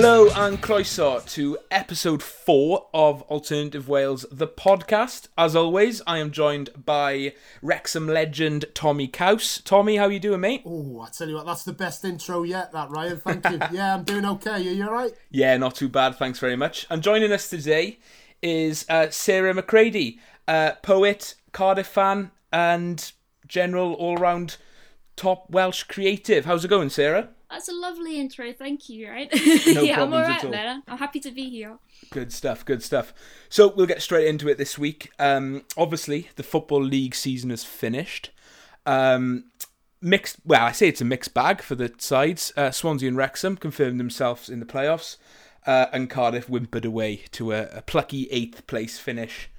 Hello and croeso to episode four of Alternative Wales, the podcast. As always, I am joined by Wrexham legend Tommy Couse. Tommy, how you doing, mate? Oh, I tell you what, that's the best intro yet, that Ryan. Thank you. yeah, I'm doing okay. Are you alright? Yeah, not too bad. Thanks very much. And joining us today is uh, Sarah McCready, uh, poet, Cardiff fan, and general all-round top Welsh creative. How's it going, Sarah? That's a lovely intro, thank you, right? No yeah, I'm alright all. there. I'm happy to be here. Good stuff, good stuff. So we'll get straight into it this week. Um, obviously, the Football League season is finished. Um, mixed, well, I say it's a mixed bag for the sides. Uh, Swansea and Wrexham confirmed themselves in the playoffs, uh, and Cardiff whimpered away to a, a plucky eighth place finish.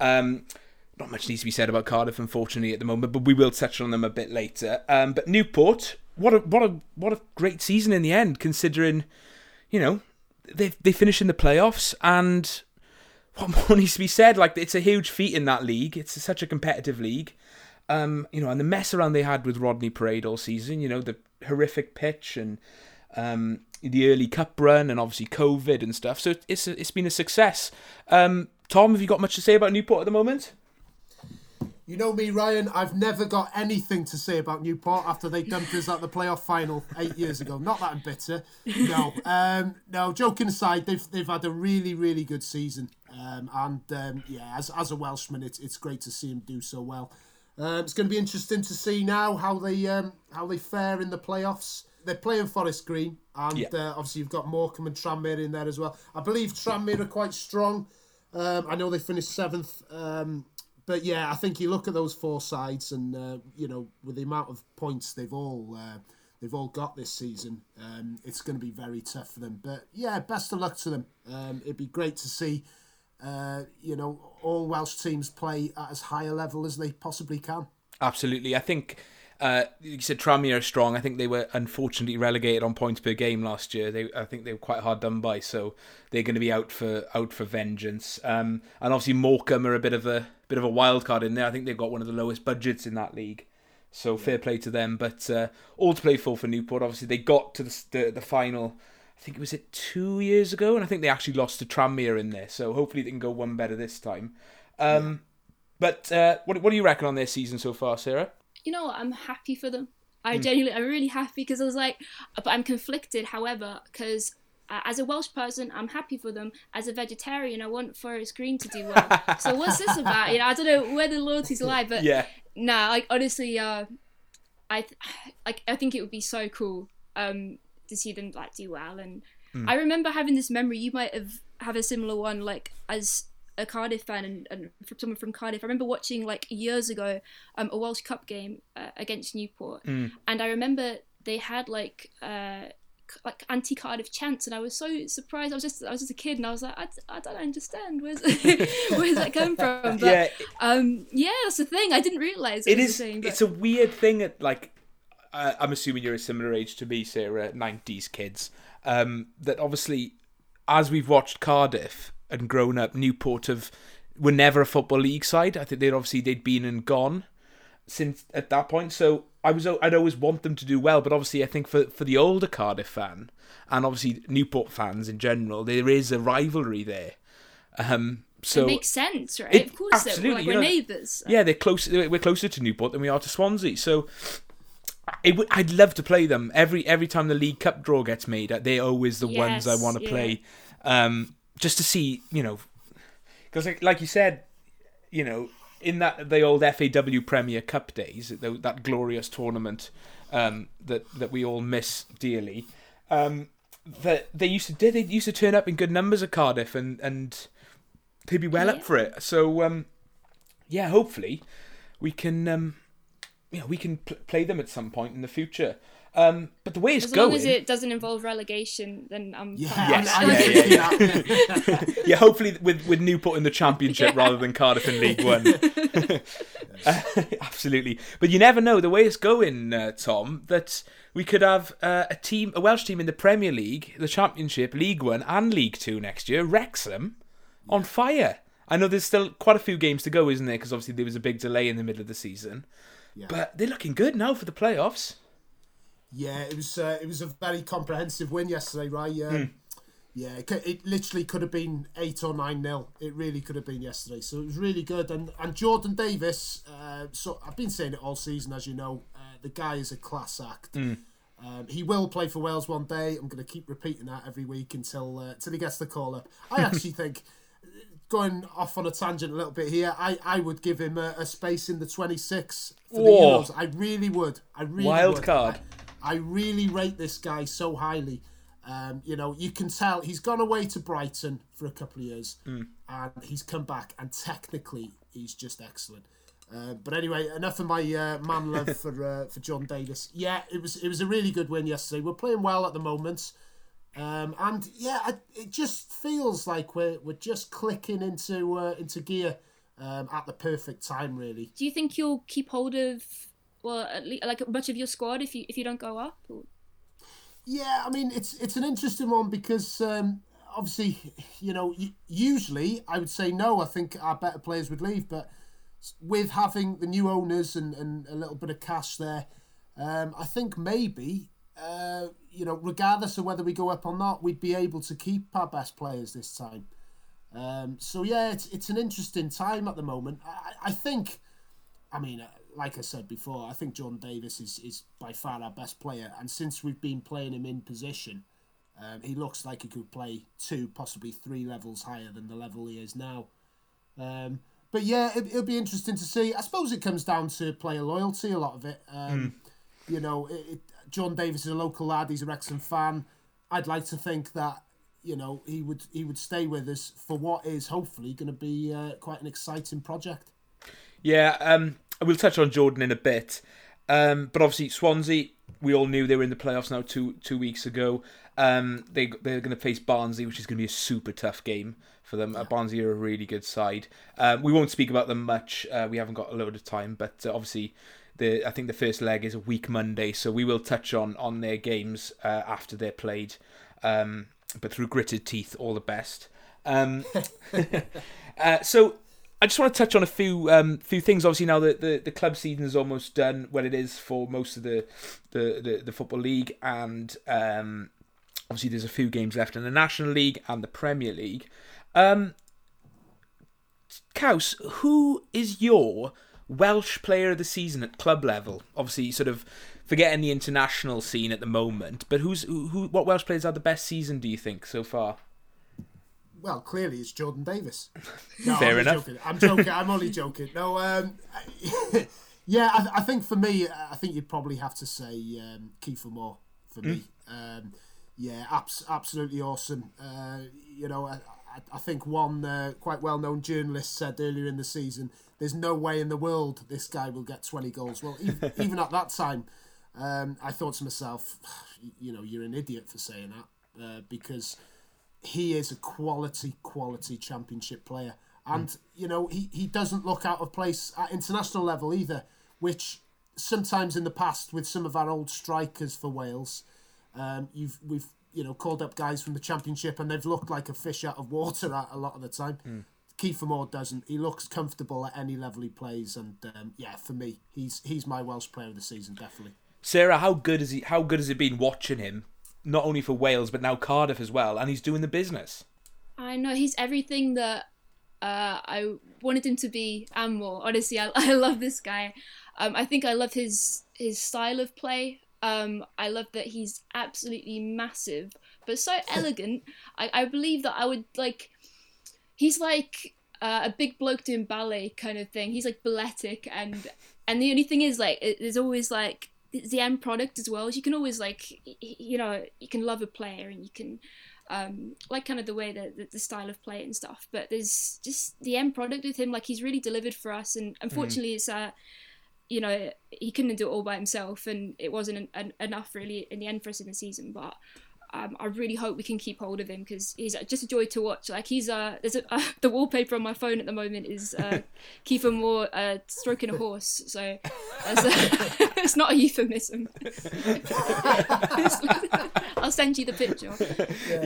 Um, not much needs to be said about Cardiff, unfortunately, at the moment, but we will touch on them a bit later. Um, but Newport, what a what a what a great season in the end, considering, you know, they they finish in the playoffs, and what more needs to be said? Like it's a huge feat in that league. It's such a competitive league. Um, you know, and the mess around they had with Rodney Parade all season. You know, the horrific pitch and um, the early cup run, and obviously COVID and stuff. So it's it's been a success. Um, Tom, have you got much to say about Newport at the moment? You know me, Ryan. I've never got anything to say about Newport after they dumped us at the playoff final eight years ago. Not that I'm bitter. No, um, no. Joking aside, they've they've had a really really good season, um, and um, yeah, as as a Welshman, it's it's great to see them do so well. Um, it's going to be interesting to see now how they um, how they fare in the playoffs. They're playing Forest Green, and Yeah. uh, obviously you've got Morecambe and Tranmere in there as well. I believe Tranmere are quite strong. Um, I know they finished seventh. But yeah, I think you look at those four sides, and uh, you know, with the amount of points they've all uh, they've all got this season, um, it's going to be very tough for them. But yeah, best of luck to them. Um, it'd be great to see, uh, you know, all Welsh teams play at as high a level as they possibly can. Absolutely. I think uh, you said Tranmere are strong. I think they were unfortunately relegated on points per game last year. They, I think they were quite hard done by, so they're going to be out for out for vengeance. Um, and obviously Morecambe are a bit of a bit of a wild card in there. I think they've got one of the lowest budgets in that league. So fair play to them. But uh, all to play for for Newport. Obviously they got to the the, the final. I think it was it two years ago, and I think they actually lost to Tranmere in there. So hopefully they can go one better this time. Um, But uh, what what do you reckon on their season so far, Sarah? You know, what? I'm happy for them. I genuinely, I'm really happy because I was like, but I'm conflicted. However, because uh, as a Welsh person, I'm happy for them. As a vegetarian, I want Forest Green to do well. so what's this about? You know, I don't know where the loyalties lie, but Yeah. nah, like honestly, uh, I th- like I think it would be so cool um to see them like do well. And Hmm. I remember having this memory. You might have have a similar one, like as a Cardiff fan and, and from someone from Cardiff. I remember watching like years ago um, a Welsh Cup game uh, against Newport, Hmm. and I remember they had like. Uh, like anti Cardiff chants, and I was so surprised. I was just I was just a kid, and I was like, I, I don't understand where's where's that come from. But Yeah, um, yeah, that's the thing. I didn't realize it is. thing, but- It's a weird thing. At like, uh, I'm assuming you're a similar age to me, Sarah. '90s kids. Um, that obviously, as we've watched Cardiff and grown up, Newport have were never a football league side. I think they'd obviously they'd been and gone since at that point. So I was I'd always want them to do well, but obviously I think for for the older Cardiff fan and obviously Newport fans in general, there is a rivalry there. Um, so it makes sense, right? It- of course, absolutely, like we're know- neighbours. yeah, they're close. We're closer to Newport than we are to Swansea. So, it would, I'd love to play them every every time the League Cup draw gets made. They're always the ones I want to yeah. play, um, just to see, you know, because like, like you said, you know, in that the old FAW Premier Cup days, tho- that glorious tournament um, that that we all miss dearly. Um, that they used to do, they used to turn up in good numbers at Cardiff and and they'd be well up for it. So um, yeah, hopefully we can um, you know we can pl- play them at some point in the future. Um, but the way it's As going, long as it doesn't involve relegation, then I'm Yeah, fine. Yes, I'm, I'm yeah, yeah, yeah, hopefully with with Newport in the Championship rather than Cardiff in League One. Uh, absolutely, but you never know. The way it's going, uh, Tom, that we could have uh, a team, a Welsh team in the Premier League, the Championship, League One, and League Two next year. Wrexham on fire. I know there's still quite a few games to go, isn't there? Because obviously there was a big delay in the middle of the season. Yeah. But they're looking good now for the playoffs. Yeah, it was uh, it was a very comprehensive win yesterday, right? Um, Yeah, it, it literally could have been eight or nine nil. It really could have been yesterday. So it was really good. And and Jordan Davies. Uh, so I've been saying it all season, as you know. Uh, the guy is a class act. Mm. Um, he will play for Wales one day. I'm going to keep repeating that every week until uh, until he gets the call up. I actually think, going off on a tangent a little bit here, I, I would give him a, a space in the 26 for the Euros. I really would. I really Wild would. card. I, I really rate this guy so highly. Um, you know, you can tell he's gone away to Brighton for a couple of years, and he's come back, and technically he's just excellent. Uh, but anyway, enough of my uh, man love for uh, for John Davis. Yeah, it was it was a really good win yesterday. We're playing well at the moment, um, and yeah, I, it just feels like we're we're just clicking into uh, into gear um, at the perfect time. Really, Do you think you'll keep hold of well, at least, like much of your squad if you if you don't go up? Or... Yeah, I mean it's it's an interesting one because um, obviously you know usually I would say no. I think our better players would leave, but with having the new owners and, and a little bit of cash there, um, I think maybe uh, you know regardless of whether we go up or not, we'd be able to keep our best players this time. Um, so yeah, it's it's an interesting time at the moment. I, I think, I mean, like I said before, I think John Davis is, is by far our best player, and since we've been playing him in position, um, he looks like he could play two, possibly three levels higher than the level he is now. Um, but yeah, it, it'll be interesting to see. I suppose it comes down to player loyalty. A lot of it, um, you know, it, it, John Davis is a local lad. He's a Wrexham fan. I'd like to think that you know he would he would stay with us for what is hopefully going to be uh, quite an exciting project. Yeah, um, we'll touch on Jordan in a bit. Um, but obviously, Swansea, we all knew they were in the playoffs now two two weeks ago. Um, they they're going to face Barnsley, which is going to be a super tough game for them. Uh, Barnsley are a really good side. Um, we won't speak about them much. Uh, we haven't got a load of time, but uh, obviously, the I think the first leg is a week Monday, so we will touch on on their games uh, after they're played. Um, but through gritted teeth, all the best. Um, uh, so I just want to touch on a few um, few things. Obviously, now that the, the club season is almost done, well, it is for most of the the, the, the football league, and um, obviously there's a few games left in the National League and the Premier League. Um, Kaus, who is your Welsh player of the season at club level? Obviously, sort of forgetting the international scene at the moment, but who's who? who what Welsh players had the best season? Do you think so far? Well, clearly it's Jordan Davies. No, Fair I'm only enough. Joking. I'm joking. I'm only joking. No, um, yeah, I, I think for me, I think you'd probably have to say um, Kiefer Moore for me. Um, yeah, abs- absolutely awesome. Uh, you know, I, I, I think one uh, quite well-known journalist said earlier in the season, "There's no way in the world this guy will get 20 goals." Well, even, even at that time, um, I thought to myself, you know, you're an idiot for saying that uh, because he is a quality, quality championship player. And, you know, he, he doesn't look out of place at international level either, which sometimes in the past with some of our old strikers for Wales, um, you've we've you know called up guys from the championship and they've looked like a fish out of water a, a lot of the time. Kiefer Moore doesn't. He looks comfortable at any level he plays, and um, yeah, for me, he's he's my Welsh player of the season, definitely. Sarah, how good is he? How good has it been watching him? Not only for Wales, but now Cardiff as well, and he's doing the business. I know he's everything that uh, I wanted him to be and more. Honestly, I, I love this guy. Um, I think I love his his style of play. Um, I love that he's absolutely massive, but so elegant. I, I believe that I would like. He's like uh, a big bloke doing ballet kind of thing. He's like balletic, and and the only thing is like it, there's always like the end product as well. You can always like you know you can love a player and you can um, like kind of the way that the, the style of play and stuff. But there's just the end product with him. Like he's really delivered for us, and unfortunately, it's uh, you know, he couldn't do it all by himself, and it wasn't an, an, enough really in the end for us in the season. But um, I really hope we can keep hold of him because he's just a joy to watch. Like he's uh, there's a, uh, the wallpaper on my phone at the moment is uh, Kiefer Moore uh, stroking a horse. So that's a, it's not a euphemism. I'll send you the picture.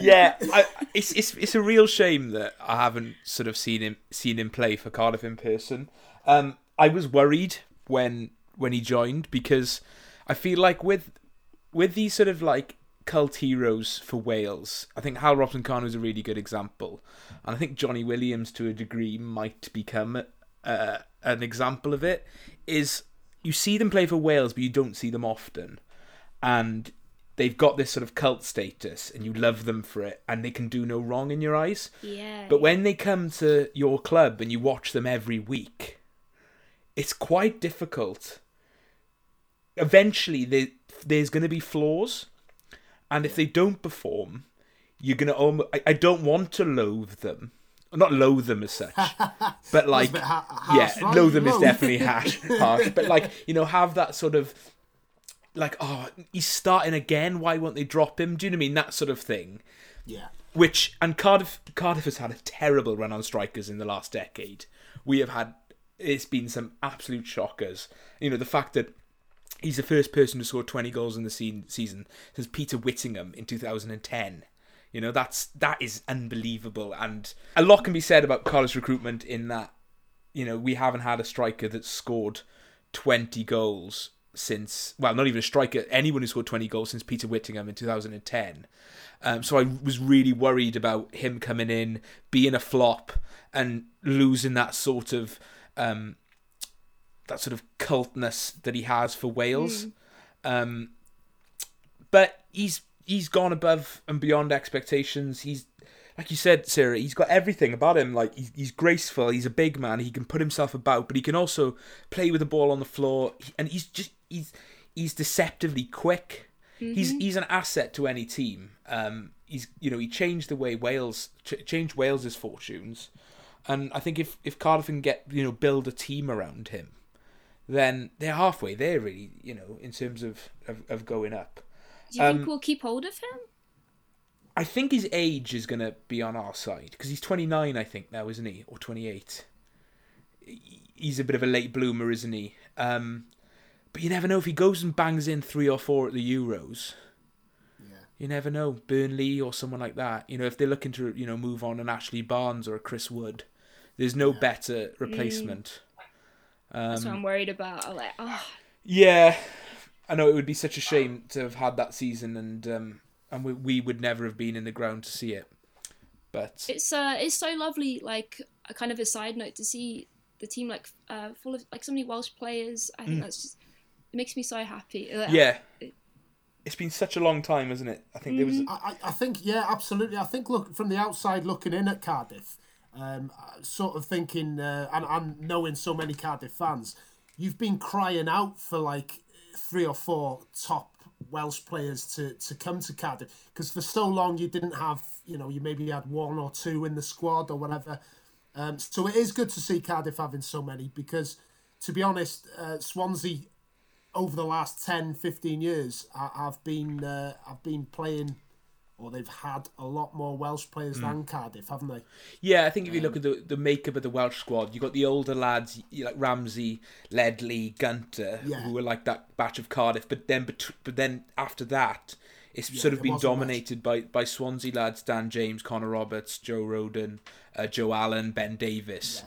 Yeah, I, it's it's it's a real shame that I haven't sort of seen him seen him play for Cardiff in person. Um, I was worried when when he joined because I feel like with with these sort of like cult heroes for Wales. I think Hal Robson Kanu is a really good example, and I think Jonny Williams, to a degree, might become uh, an example of it. Is you see them play for Wales, but you don't see them often, and they've got this sort of cult status, and you love them for it, and they can do no wrong in your eyes. Yeah. But when they come to your club and you watch them every week, it's quite difficult. Eventually, there, there's going to be flaws, and if they don't perform, you're going to almost. I, I don't want to loathe them. Not loathe them as such, but like, ha- yeah, right? loathe them is definitely harsh, harsh. But like, you know, have that sort of, like, oh, he's starting again. Why won't they drop him? Do you know what I mean? That sort of thing Yeah. which and Cardiff Cardiff has had a terrible run on strikers in the last decade. We have had it's been some absolute shockers. You know the fact that he's the first person to score 20 goals in the se- season since Peter Whittingham in 2010. You know that's that is unbelievable, and a lot can be said about Cardiff's recruitment in that you know we haven't had a striker that's scored 20 goals since well not even a striker anyone who scored 20 goals since Peter Whittingham in 2010 um, so I was really worried about him coming in being a flop and losing that sort of um, that sort of cultness that he has for Wales. Um, but he's he's gone above and beyond expectations. He's like you said, Sarah, he's got everything about him. Like he's, he's graceful, he's a big man, he can put himself about, but he can also play with the ball on the floor, and he's just he's he's deceptively quick. He's he's an asset to any team. Um, he's you know he changed the way Wales ch- changed Wales's fortunes, and I think if if Cardiff can get you know build a team around him, then they're halfway there really. You know in terms of of, of going up. Do you think um, we'll keep hold of him? I think his age is going to be on our side because he's 29, I think now, isn't he, or 28? He's a bit of a late bloomer, isn't he? Um, but you never know if he goes and bangs in three or four at the Euros. Yeah. You never know, Burnley or someone like that. You know, if they're looking to you know move on an Ashley Barnes or a Chris Wood, there's no better replacement. That's Um, what I'm worried about. I'm like, oh, Yeah, I know it would be such a shame to have had that season, and um, and we, we would never have been in the ground to see it. But it's uh, it's so lovely. Like a kind of a side note to see the team like uh, full of like so many Welsh players. I think that's just it makes me so happy. Like, Mm. yeah, it's been such a long time, hasn't it? I think there was. I, I I think yeah, absolutely. I think look from the outside looking in at Cardiff, um, sort of thinking uh, and and knowing so many Cardiff fans, you've been crying out for like three or four top Welsh players to to come to Cardiff because for so long you didn't have you know you maybe had one or two in the squad or whatever. Um, so it is good to see Cardiff having so many because to be honest, uh, Swansea over the last 10, 15 years, I, I've been uh, I've been playing, or they've had a lot more Welsh players Hmm. than Cardiff, haven't they? Yeah, I think if you look at the the makeup of the Welsh squad, you've got the older lads like Ramsey, Ledley, Gunter, Yeah. who were like that batch of Cardiff. But then, bet- but then after that, it's sort of there been wasn't much. dominated by by Swansea lads: Dan James, Connor Roberts, Joe Rodon, uh, Joe Allen, Ben Davies.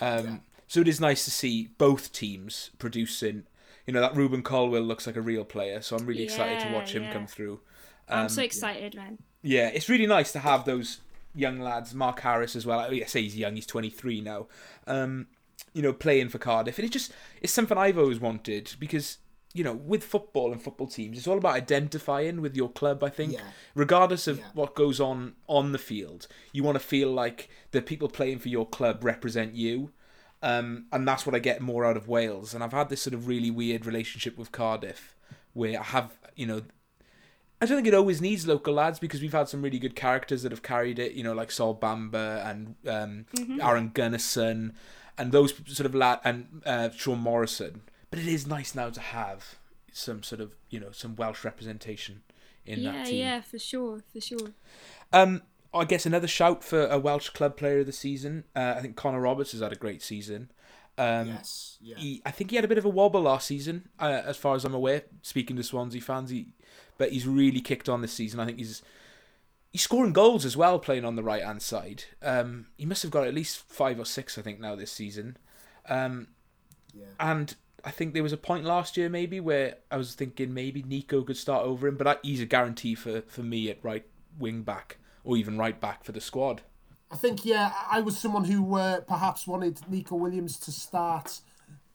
Um, So it is nice to see both teams producing. You know that Rubin Colwill looks like a real player, so I'm really excited to watch him yeah. come through. I'm Um, so excited, man. Yeah, it's really nice to have those young lads. Mark Harris as well. I say he's young; he's 23 now. Um, you know, playing for Cardiff, and it just it's something I've always wanted because you know, with football and football teams, it's all about identifying with your club. I think, Yeah. regardless of Yeah. what goes on on the field, you want to feel like the people playing for your club represent you. Um, and that's what I get more out of Wales. And I've had this sort of really weird relationship with Cardiff, where I have, you know, I don't think it always needs local lads because we've had some really good characters that have carried it, you know, like Sol Bamba and um, Aron Gunnarsson and those sort of lad and uh, Sean Morrison. But it is nice now to have some sort of, you know, some Welsh representation in Yeah, that team. Yeah, yeah, for sure, for sure. Um, I guess another shout for a Welsh club player of the season. Uh, I think Connor Roberts has had a great season. Um, yes, yeah. he, I think he had a bit of a wobble last season, uh, as far as I'm aware. Speaking to Swansea fans, he, but he's really kicked on this season. I think he's he's scoring goals as well, playing on the right hand side. Um, he must have got at least five or six, I think, now this season. Um, Yeah. and I think there was a point last year maybe where I was thinking maybe Neco could start over him, but I, he's a guarantee for, for me at right wing back or even right back for the squad. I think yeah, I was someone who uh, perhaps wanted Neco Williams to start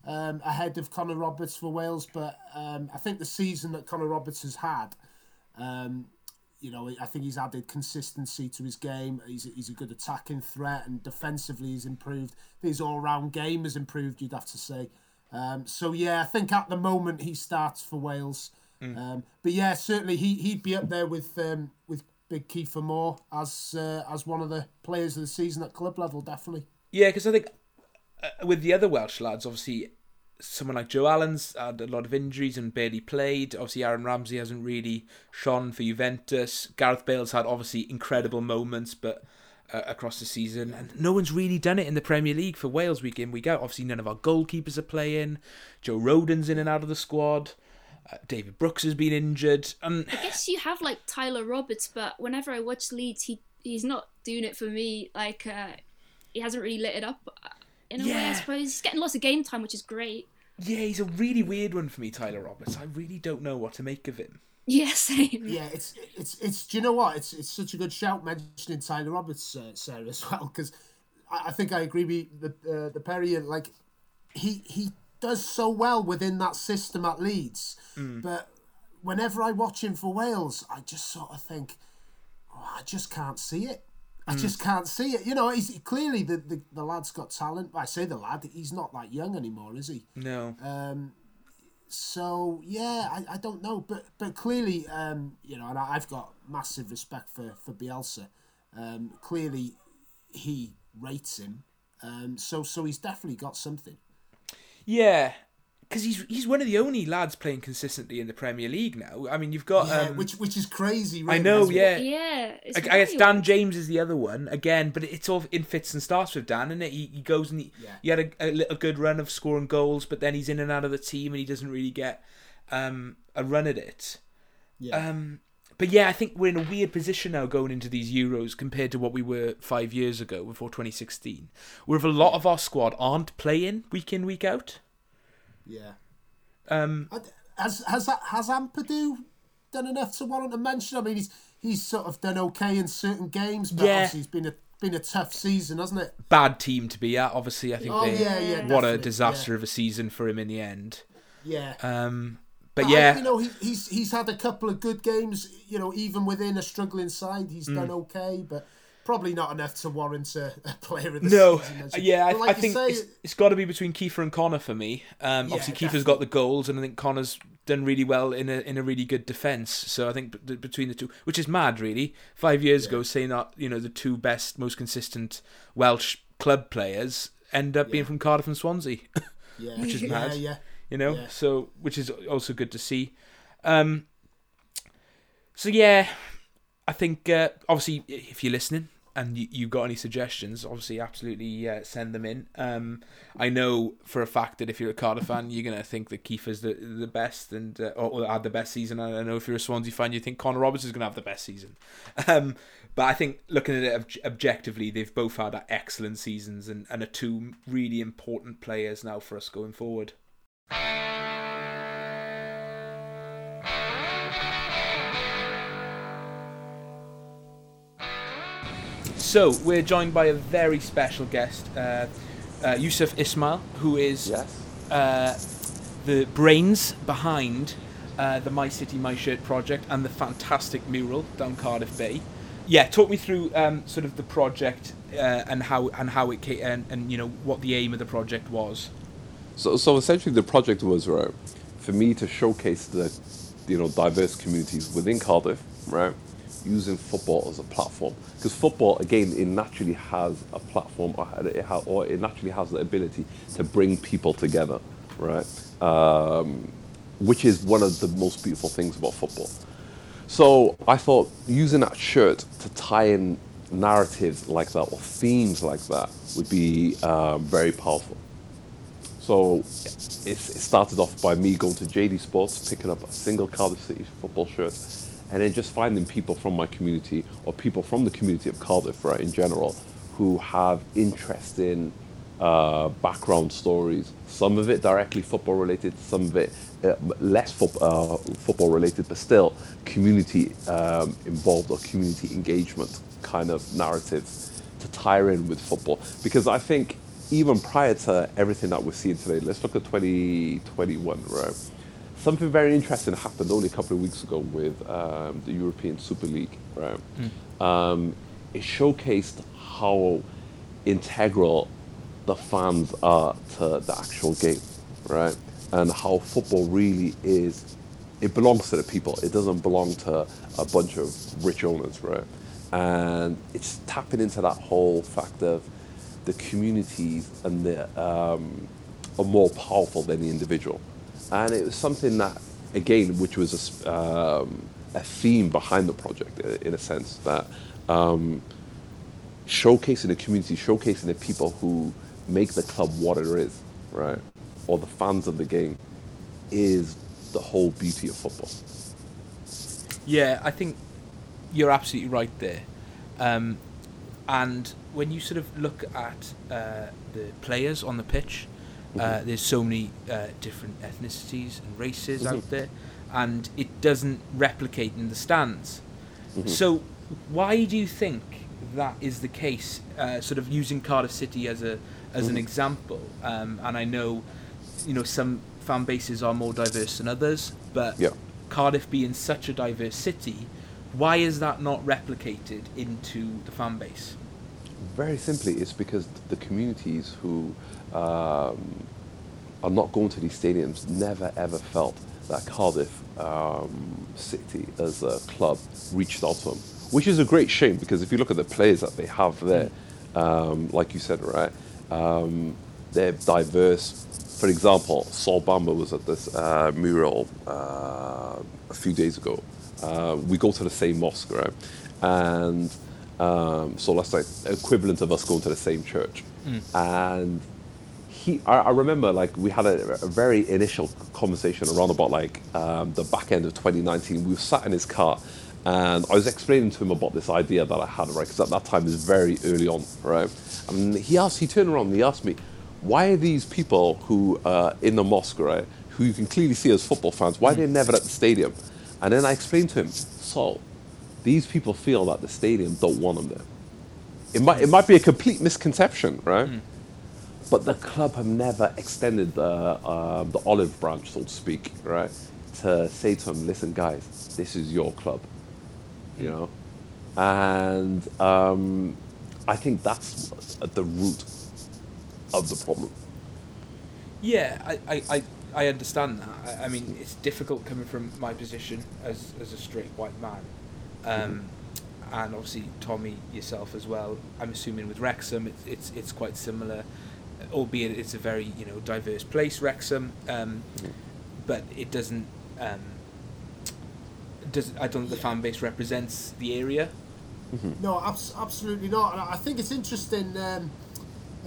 um, ahead of Connor Roberts for Wales, but um, I think the season that Connor Roberts has had, um, you know, I think he's added consistency to his game. He's, he's a good attacking threat, and defensively he's improved. His all-round game has improved. You'd have to say. Um, so yeah, I think at the moment he starts for Wales. Mm. but yeah, certainly he he'd be up there with um, with big Kiefer Moore as uh, as one of the players of the season at club level, definitely. Yeah, because I think uh, with the other Welsh lads, obviously someone like Joe Allen's had a lot of injuries and barely played. Obviously, Aaron Ramsey hasn't really shone for Juventus. Gareth Bale's had obviously incredible moments, but uh, across the season, and no one's really done it in the Premier League for Wales week in week out. Obviously, none of our goalkeepers are playing. Joe Rodon's in and out of the squad. Uh, David Brooks has been injured. And I guess you have like Tyler Roberts, but whenever I watch Leeds, he he's not doing it for me. Like uh, he hasn't really lit it up uh, in a yeah. way. I suppose he's getting lots of game time, which is great. Yeah, he's a really weird one for me, Tyler Roberts. I really don't know what to make of him. Yeah, same. Yeah, it's it's it's. Do you know what? It's it's such a good shout mentioning Tyler Roberts, uh, Sarah, as well, because I, I, think I agree with the uh, the Perry. Like he he does so well within that system at Leeds. Mm. But whenever I watch him for Wales, I just sort of think, oh, I just can't see it. I mm. just can't see it. You know, he's clearly the, the, the lad's got talent. I say the lad, he's not that young anymore, is he? No. Um, so yeah, I, I don't know, but but clearly, um, you know, and I, have got massive respect for for Bielsa. Um, clearly, he rates him. Um, so so he's definitely got something. Yeah, because he's he's one of the only lads playing consistently in the Premier League now. I mean, you've got yeah, um, which which is crazy. Really, I know, yeah, yeah. I, I, guess Dan James is the other one again, but it's all in fits and starts with Dan, and? He, he goes and he, yeah. he had a, a, little good run of scoring goals, but then he's in and out of the team, and he doesn't really get um, a run at it. Yeah. Um, but yeah, I think we're in a weird position now going into these Euros compared to what we were five years ago before 2016, where a lot of our squad aren't playing week in week out. Yeah. Um, has has has Ampadu done enough to warrant a mention? I mean, he's he's sort of done okay in certain games, but yeah. he's been a been a tough season, hasn't it? Bad team to be at. Obviously, I think. Oh they, yeah, yeah. What a disaster yeah. of a season for him in the end. Yeah. Um. But, yeah, I, you know, he, he's he's had a couple of good games. You know, even within a struggling side, he's mm. done okay. But probably not enough to warrant a, a player of the no, season. yeah, I, like I think say, it's, it's got to be between Kiefer and Connor for me. Um, yeah, obviously, Kiefer's got the goals, and I think Connor's done really well in a in a really good defence. So I think b- between the two, which is mad, really. Five years yeah. ago, saying that you know the two best, most consistent Welsh club players end up yeah. being from Cardiff and Swansea, yeah. which is mad. Yeah, You know, so which is also good to see. Um, so yeah, I think uh, obviously if you're listening, and you, you got any suggestions, obviously, absolutely uh, send them in. Um, I know for a fact that if you're a Cardiff fan, you're gonna think that Kiefer's the the best and uh, or, had the best season. I know if you're a Swansea fan, you think Connor Roberts is gonna have the best season. Um, but I think looking at it ob- objectively, they've both had excellent seasons and, and are two really important players now for us going forward. So we're joined by a very special guest, uh, uh, Yusuf Ismail, who is yes. uh, the brains behind uh, the My City My Shirt project and the fantastic mural down Cardiff Bay. Yeah, talk me through um, sort of the project uh, and how and how it came, and, and you know what the aim of the project was. So, so essentially, the project was right for me to showcase the you know diverse communities within Cardiff, right using football as a platform. Because football again it naturally has a platform or it, ha- or it naturally has the ability to bring people together right um, which is one of the most beautiful things about football. So i thought using that shirt to tie in narratives like that or themes like that would be uh, very powerful so it, started off by me going to JD Sports, picking up a single Cardiff City football shirt, and then just finding people from my community or people from the community of Cardiff, right, in general, who have interesting uh, background stories. Some of it directly football related, some of it uh, less fo- uh, football related, but still community um, involved or community engagement kind of narratives to tie in with football. Because I think even prior to everything that we're seeing today, let's look at 2021, right? Something very interesting happened only a couple of weeks ago with um, the European Super League, right? Um, it showcased how integral the fans are to the actual game, right? And how football really is, it belongs to the people. It doesn't belong to a bunch of rich owners, right? And it's tapping into that whole fact of the communities and the um, are more powerful than the individual. And it was something that, again, which was a, um, a theme behind the project, in a sense that um, showcasing the community, showcasing the people who make the club what it is, right? Or the fans of the game is the whole beauty of football. Yeah, I think you're absolutely right there. Um, and when you sort of look at uh, the players on the pitch, uh, there's so many uh, different ethnicities and races out there, and it doesn't replicate in the stands. So, why do you think that is the case? Uh, sort of using Cardiff City as a as an example, um, and I know, you know, some fan bases are more diverse than others, but Yeah. Cardiff being such a diverse city, why is that not replicated into the fan base? Very simply, it's because the communities who um, are not going to these stadiums never ever felt that Cardiff um, City as a club reached out to them, which is a great shame because if you look at the players that they have there, um, like you said, right, um, they're diverse. For example, Sol Bamba was at this uh, mural uh, a few days ago. Uh, we go to the same mosque, right? And um, so that's like equivalent of us going to the same church. And he, I, I remember like we had a, a very initial conversation around about like um, the back end of 2019. We were sat in his car, and I was explaining to him about this idea that I had, right? Because at that time it was very early on, right? And he asked, he turned around and he asked me, why are these people who are in the mosque, right, who you can clearly see as football fans, why are they never at the stadium? And then I explained to him, Sol, these people feel that the stadium don't want them there. It might, it might be a complete misconception, right? But the club have never extended the, uh, the olive branch, so to speak, right? To say to them, listen, guys, this is your club, you know? And um, I think that's at the root of the problem. Yeah, I, I, I, I understand that. I, I mean, it's difficult coming from my position as, as a straight white man. Um, And obviously, Tommy, yourself as well. I'm assuming with Wrexham, it's, it's, it's quite similar, albeit it's a very you know diverse place, Wrexham. Um, but it doesn't. Um, does I don't think the fan base represents the area. No, abs- absolutely not. And I I think it's interesting. Um,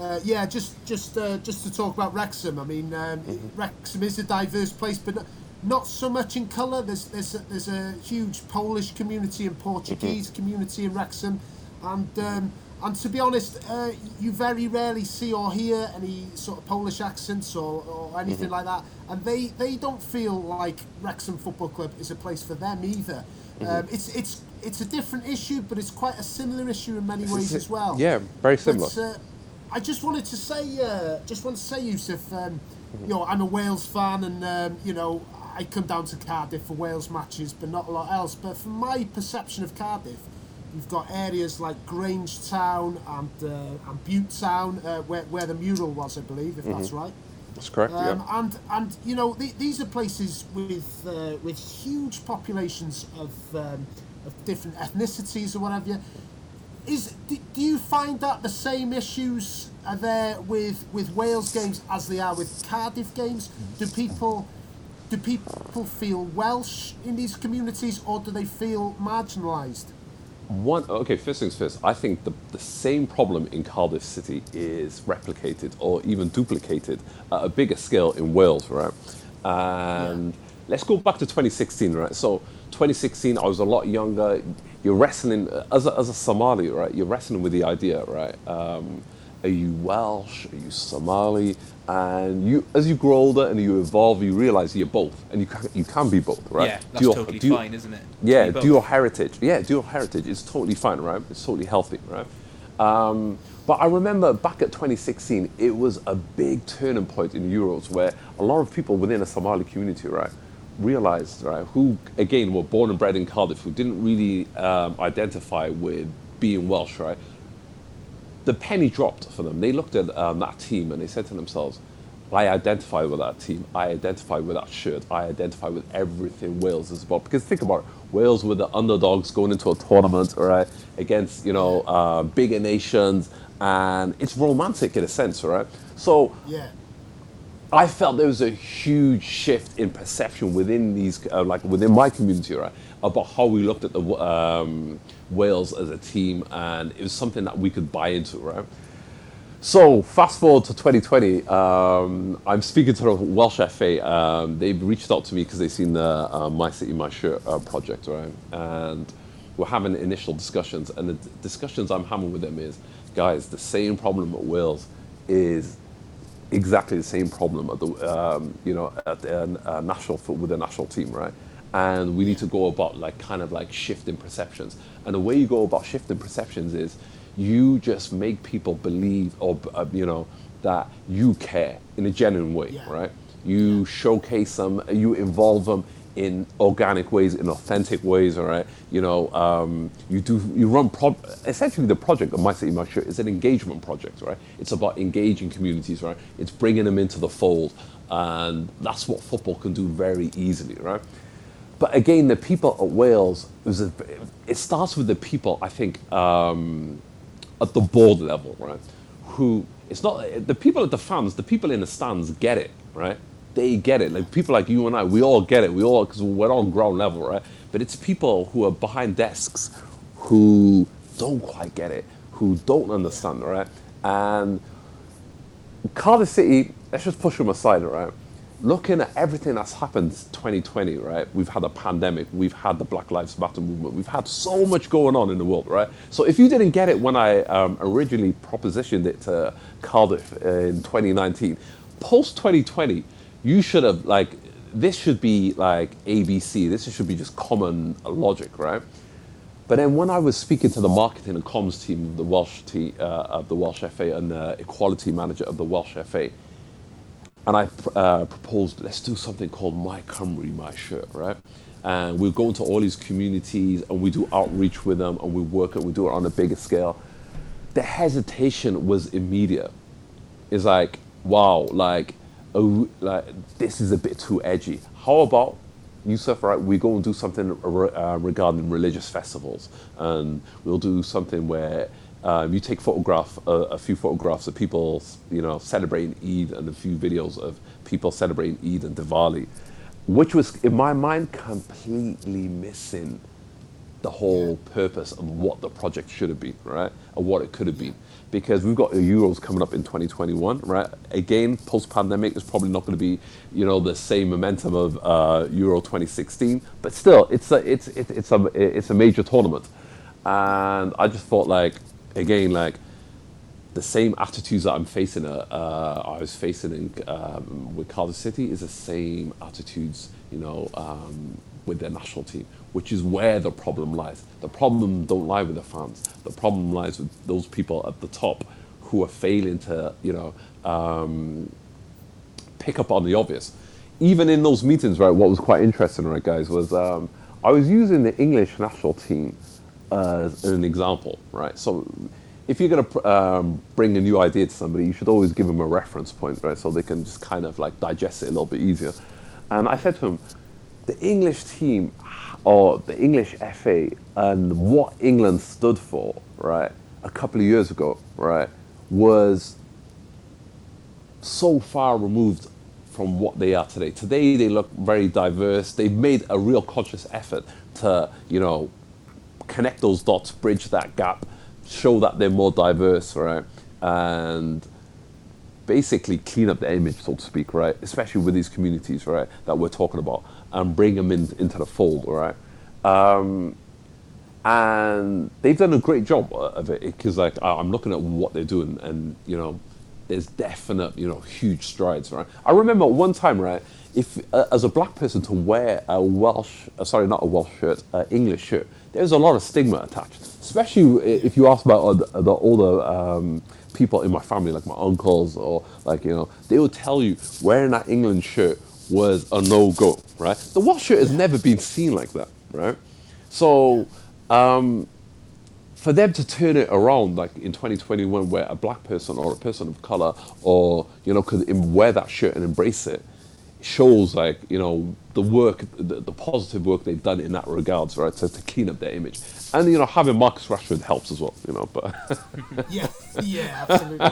uh, yeah, just just uh, just to talk about Wrexham. I mean, um, Wrexham is a diverse place, but not, so much in colour. There's there's a, there's a huge Polish community and Portuguese community in Wrexham, and um, and to be honest, uh, you very rarely see or hear any sort of Polish accents or, or anything like that. And they, they don't feel like Wrexham Football Club is a place for them either. Um, it's it's it's a different issue, but it's quite a similar issue in many ways as well. Yeah, very similar. But, uh, I just wanted to say, uh, just want to say, Yusuf, um, you know, I'm a Wales fan, and um, you know, I come down to Cardiff for Wales matches, but not a lot else. But from my perception of Cardiff, you've got areas like Grangetown and uh, and Butetown, uh, where where the mural was, I believe, if that's right. That's correct, Um, yeah. and and you know the, these are places with uh, with huge populations of um, of different ethnicities or whatever. Is do, do you find that the same issues are there with with Wales games as they are with Cardiff games? Do people do people feel Welsh in these communities or do they feel marginalised? One, okay, first things first, I think the, the same problem in Cardiff City is replicated or even duplicated at a bigger scale in Wales, right? And let's go back to 2016, right? So, 2016, I was a lot younger. You're wrestling, as a, as a Somali, right? You're wrestling with the idea, right? Um, Are you Welsh? Are you Somali? And you, as you grow older and you evolve, you realize you're both, and you can, you can be both, right? Yeah, that's Do your- totally do fine, isn't it? yeah, be dual heritage. Yeah, dual heritage is totally fine, right? It's totally healthy, right? Um, but I remember back at 2016, it was a big turning point in Euros where a lot of people within a Somali community, right, realized, right, who again were born and bred in Cardiff, who didn't really um, identify with being Welsh, right? The penny dropped for them. They looked at um, that team and they said to themselves, I identify with that team. I identify with that shirt. I identify with everything Wales is about. Because think about it, Wales were the underdogs going into a tournament, right, against you know uh, bigger nations, and it's romantic in a sense, right. So Yeah. I felt there was a huge shift in perception within these, uh, like within my community, right, about how we looked at the um, Wales as a team, and it was something that we could buy into, right. So fast forward to 2020, um, I'm speaking to the Welsh FA. Um, they've reached out to me because they've seen the uh, My City My Shirt uh, project, right? And we're having initial discussions, and the d- discussions I'm having with them is, guys, the same problem at Wales is exactly the same problem at the um, you know at the uh, national with the national team, right? And we need to go about like kind of like shifting perceptions. And the way you go about shifting perceptions is you just make people believe or uh, you know that you care in a genuine way, Yeah. right? You showcase them, you involve them in organic ways, in authentic ways, all right? You know, um, you do, you run, pro- essentially the project of My City, My Shirt is an engagement project, right? It's about engaging communities, right? It's bringing them into the fold, and that's what football can do very easily, right? But again, the people at Wales, it, was a, it starts with the people, I think, um, at the board level, right? Who it's not the people at the fans, the people in the stands get it, right? They get it. Like people like you and I, we all get it. We all because we're on ground level, right? But it's people who are behind desks who don't quite get it, who don't understand, right? And Cardiff City, let's just push them aside, right? Looking at everything that's happened 2020, right? We've had a pandemic, we've had the Black Lives Matter movement, we've had so much going on in the world, right? So if you didn't get it when I um, originally propositioned it to Cardiff in 2019, post 2020, you should have like this should be like ABC. This should be just common logic, right? But then when I was speaking to the marketing and comms team of the Welsh uh, of the Welsh FA and the equality manager of the Welsh FA, and I uh, proposed let's do something called My Cymru, My Shirt, right? And we go into all these communities and we do outreach with them and we work it, we do it on a bigger scale. The hesitation was immediate. It's like, wow, like, oh, like this is a bit too edgy. How about Yusuf, right? We go and do something uh, regarding religious festivals, and we'll do something where um, you take photograph, uh, a few photographs of people, you know, celebrating Eid, and a few videos of people celebrating Eid and Diwali, which was in my mind completely missing the whole purpose of what the project should have been, right? Or what it could have been. Because we've got the Euros coming up in 2021, right? Again, post-pandemic, it's probably not going to be, you know, the same momentum of uh, Euro 2016, but still, it's a, it's, it, it's a, it's a major tournament. And I just thought, like, again, like, the same attitudes that I'm facing, uh, uh, I was facing in, um, with Cardiff City, is the same attitudes, you know, um, with their national team, which is where the problem lies. The problem don't lie with the fans. The problem lies with those people at the top who are failing to, you know, um, pick up on the obvious. Even in those meetings, right, what was quite interesting, right, guys, was um, I was using the English national team as an example, right? So if you're going to um, bring a new idea to somebody, you should always give them a reference point, right? So they can just kind of like digest it a little bit easier. And I said to him, the English team or the English FA and what England stood for, right, a couple of years ago, right, was so far removed from what they are today. Today they look very diverse. They've made a real conscious effort to, you know, connect those dots, bridge that gap, show that they're more diverse, right? And basically clean up the image, so to speak, right? Especially with these communities, right, that we're talking about, and bring them in, into the fold, right? Um, and they've done a great job of it because like I'm looking at what they're doing, and you know, there's definite you know huge strides, right? I remember one time, right? If uh, as a black person to wear a Welsh, uh, sorry, not a Welsh shirt, uh, English shirt, there's a lot of stigma attached, especially if you ask about uh, the, the older um, people in my family, like my uncles, or like you know, they will tell you wearing that England shirt was a no go, right? The Welsh shirt has never been seen like that, right? So um, for them to turn it around, like in 2021, where a black person or a person of color, or you know, could wear that shirt and embrace it, shows like you know the work, the, the positive work they've done in that regards, right? So to clean up their image, and you know, having Marcus Rashford helps as well, you know. But Yeah, yeah, absolutely.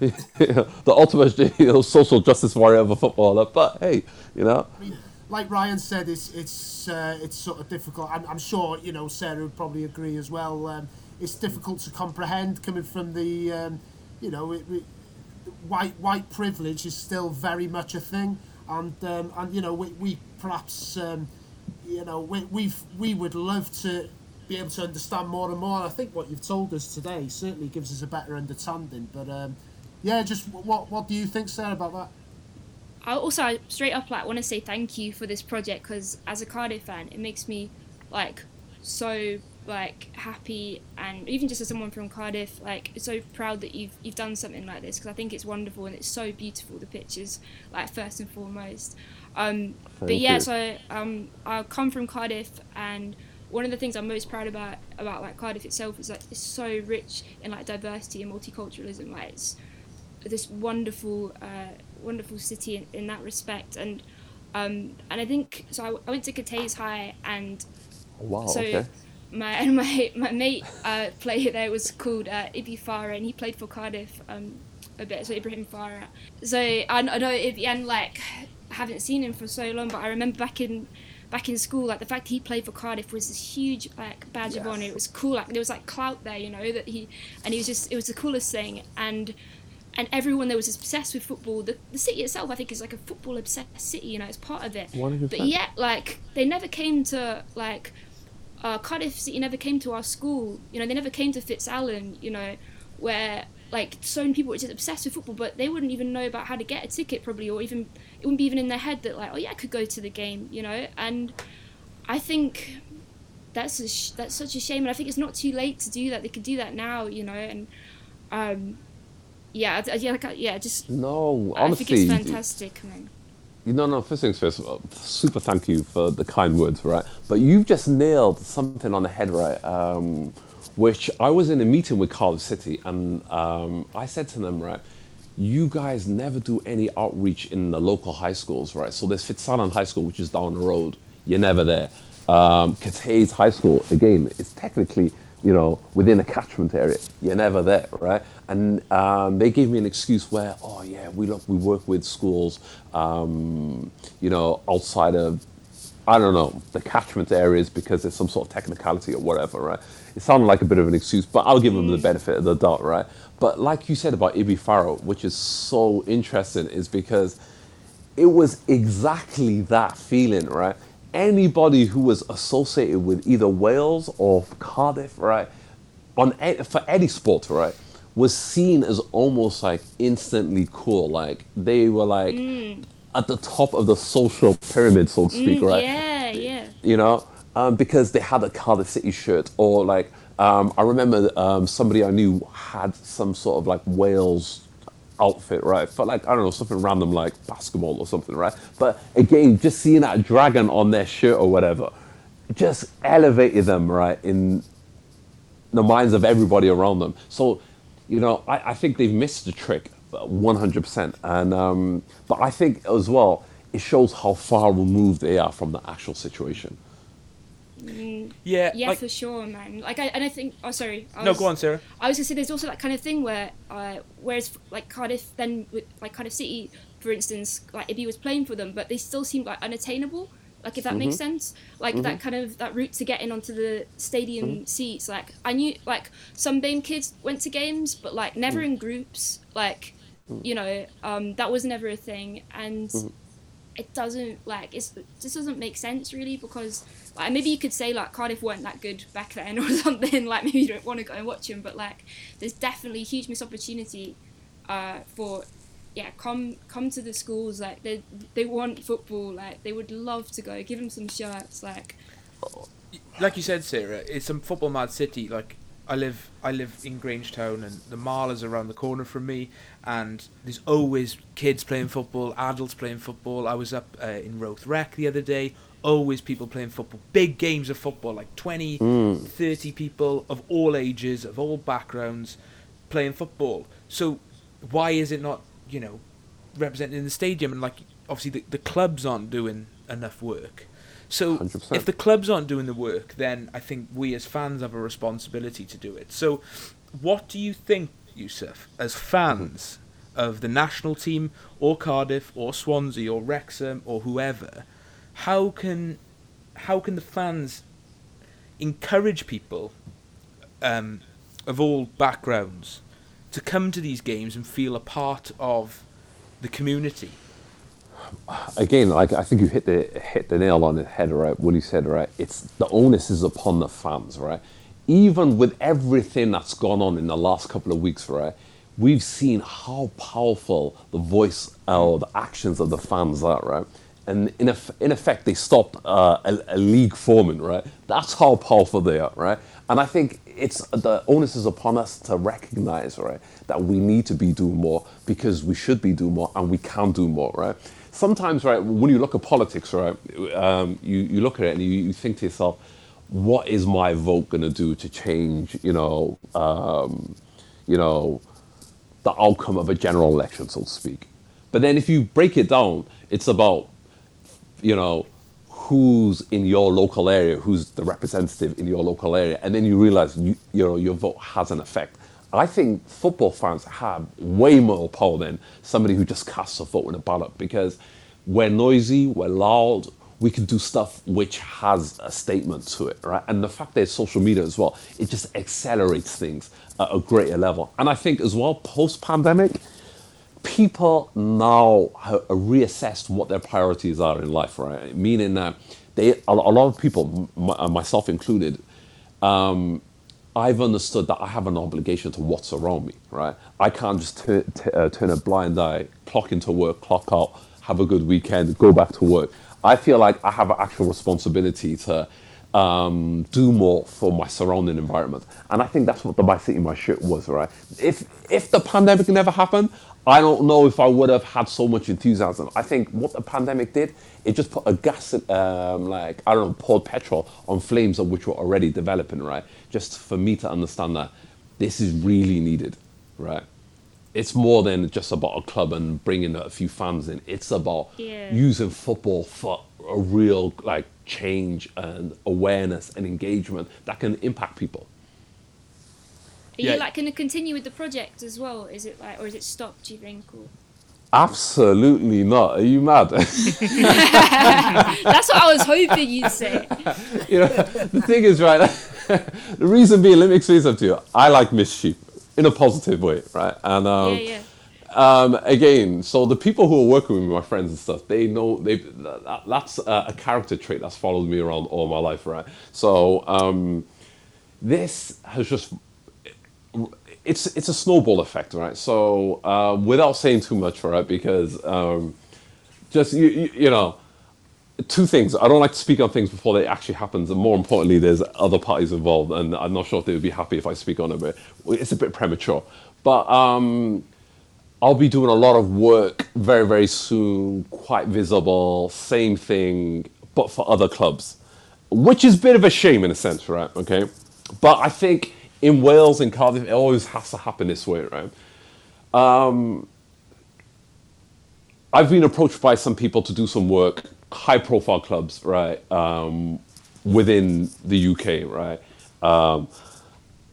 Yeah. the ultimate, you know, social justice warrior of a footballer. But hey, you know, like Ryan said, it's it's uh, it's sort of difficult. I'm, I'm sure you know Sarah would probably agree as well. Um, it's difficult to comprehend coming from the, um, you know, it, it, white white privilege is still very much a thing, and um, and you know we, we perhaps um, you know we we've, we would love to be able to understand more and more. And I think what you've told us today certainly gives us a better understanding. But um, yeah, just what what do you think, Sarah, about that? I also straight up like want to say thank you for this project because as a Cardiff fan, it makes me like so like happy and even just as someone from Cardiff, like so proud that you've you've done something like this because I think it's wonderful and it's so beautiful. The pictures, like first and foremost. Um, but yeah, you. so um, I come from Cardiff and one of the things I'm most proud about about like Cardiff itself is like it's so rich in like diversity and multiculturalism. Like it's this wonderful, uh, wonderful city in, in that respect. And um, and I think so. I, I went to Cathays High, and wow, so okay. My and my my mate uh, player there was called uh, Ibi Farah, and he played for Cardiff um, a bit. So Ibrahim Farah. So I, I know Ibi, and like haven't seen him for so long, but I remember back in back in school, like the fact he played for Cardiff was this huge like badge of honor. It was cool. Like there was like clout there, you know, that he and he was just it was the coolest thing and. And everyone there was obsessed with football. The, the city itself, I think, is like a football obsessed city. You know, it's part of it. 100%. But yet, like, they never came to like uh, Cardiff City never came to our school. You know, they never came to Fitzalan. You know, where like so many people were just obsessed with football, but they wouldn't even know about how to get a ticket probably, or even it wouldn't be even in their head that like, oh yeah, I could go to the game. You know, and I think that's a sh- that's such a shame, and I think it's not too late to do that. They could do that now. You know, and um, yeah, yeah, like, yeah, just No, I think it's fantastic, man. Know, no, first things first, super thank you for the kind words, right? But you've just nailed something on the head, right? Um, which I was in a meeting with Cardiff City and um, I said to them, right, you guys never do any outreach in the local high schools, right? So there's Fitzalan High School, which is down the road. You're never there. Um, High School, again, it's technically, you know, within a catchment area. You're never there, right? And um, they gave me an excuse where, oh yeah, we look, we work with schools, um, you know, outside of, I don't know, the catchment areas because there's some sort of technicality or whatever, right? It sounded like a bit of an excuse, but I'll give them the benefit of the doubt, right? But like you said about Ibi Farah, which is so interesting, is because it was exactly that feeling, right? Anybody who was associated with either Wales or Cardiff, right, on for any sport, right, was seen as almost like instantly cool. Like they were like at the top of the social pyramid, so to speak, Mm, right? Yeah, yeah. you know, um, because they had a Cardiff City shirt, or like um, I remember um, somebody I knew had some sort of like Wales outfit, right? For like I don't know something random like basketball or something, right? But again, just seeing that dragon on their shirt or whatever, just elevated them, right, in the minds of everybody around them. So, you know, I, I think they've missed the trick, one hundred percent. And um, but I think as well, it shows how far removed they are from the actual situation. Yeah, Yeah, like, for sure, man. Like, I and I think. Oh, sorry. I no, was- go on, Sarah. I was gonna say there's also that kind of thing where, uh, whereas like Cardiff, then with like Cardiff City, for instance, like Ibi was playing for them, but they still seemed like unattainable. Like if that makes mm-hmm. sense, like that mm-hmm. kind of that route to getting onto the stadium mm-hmm. seats. Like I knew, like some BAME kids went to games, but like never mm. in groups. Like, mm. you know, um, that was never a thing, and it doesn't like it's it just doesn't make sense really because like maybe you could say like Cardiff weren't that good back then or something like maybe you don't want to go and watch them but like there's definitely huge missed opportunity uh, for yeah come come to the schools like they they want football like they would love to go give them some shirts like like you said, Sarah, it's a football mad city. Like I live, I live in Grangetown, and the Marl is around the corner from me. And there's always kids playing football, adults playing football. I was up uh, in Roath Rec the other day. Always people playing football. Big games of football, like 20, hmm. 30 people of all ages, of all backgrounds, playing football. So why is it not, you know, represented in the stadium? And like, obviously, the, the clubs aren't doing enough work. So 100%. if the clubs aren't doing the work, then I think we as fans have a responsibility to do it. So, what do you think, Yusuf, as fans mm-hmm. of the national team or Cardiff or Swansea or Wrexham or whoever, how can how can the fans encourage people um, of all backgrounds to come to these games and feel a part of the community? again, like I think you hit the hit the nail on the head, right? When you said, right, it's the onus is upon the fans, right? Even with everything that's gone on in the last couple of weeks, right? We've seen how powerful the voice or the actions of the fans are, right? And in, in effect, they stopped uh, a, a league forming, right? That's how powerful they are, right? And I think it's the onus is upon us to recognize, right, that we need to be doing more because we should be doing more and we can do more, right? Sometimes, right, when you look at politics, right, um, you, you look at it and you, you think to yourself, what is my vote going to do to change, you know, um, you know, the outcome of a general election, so to speak. But then if you break it down, it's about, you know, who's in your local area, who's the representative in your local area, and then you realize you, you know your vote has an effect. I think football fans have way more power than somebody who just casts a vote in a ballot because we're noisy, we're loud, we can do stuff which has a statement to it, right? And the fact there's social media as well, it just accelerates things at a greater level. And I think as well, post pandemic, people now have reassessed what their priorities are in life, right? Meaning that they, a, lot of people, uh, myself included, um, I've understood that I have an obligation to what's around me, right? I can't just tu- t- uh, turn a blind eye, clock into work, clock out, have a good weekend, go back to work. I feel like I have an actual responsibility to um, do more for my surrounding environment, and I think that's what the My City My Shirt was, right? If if the pandemic never happened, I don't know if I would have had so much enthusiasm. I think what the pandemic did, it just put a gas, um, like I don't know, poured petrol on flames of which were already developing, right? Just for me to understand that this is really needed, right? It's more than just about a club and bringing a few fans in. It's about Yeah. using football for a real like change and awareness and engagement that can impact people. Are Yeah. you like going to continue with the project as well is it like or is it stopped do you think or Absolutely not. Are you mad? that's what I was hoping you'd say you know, the thing is, right? the reason being, let me explain something to you. I like mischief in a positive way, right? And um, yeah yeah um, again, so the people who are working with me, my friends and stuff, they know they that, that's a, a character trait that's followed me around all my life, right? So um, this has just it's it's a snowball effect, right? So uh, without saying too much, right? Because um, just you, you you know two things. I don't like to speak on things before they actually happen. And more importantly, there's other parties involved, and I'm not sure if they would be happy if I speak on it, but it's a bit premature. But um, I'll be doing a lot of work very, very soon, quite visible, same thing, but for other clubs, which is a bit of a shame in a sense, right? Okay. But I think in Wales and Cardiff, it always has to happen this way, right? I've been approached by some people to do some work, high profile clubs, right, um, within the UK, right. Um,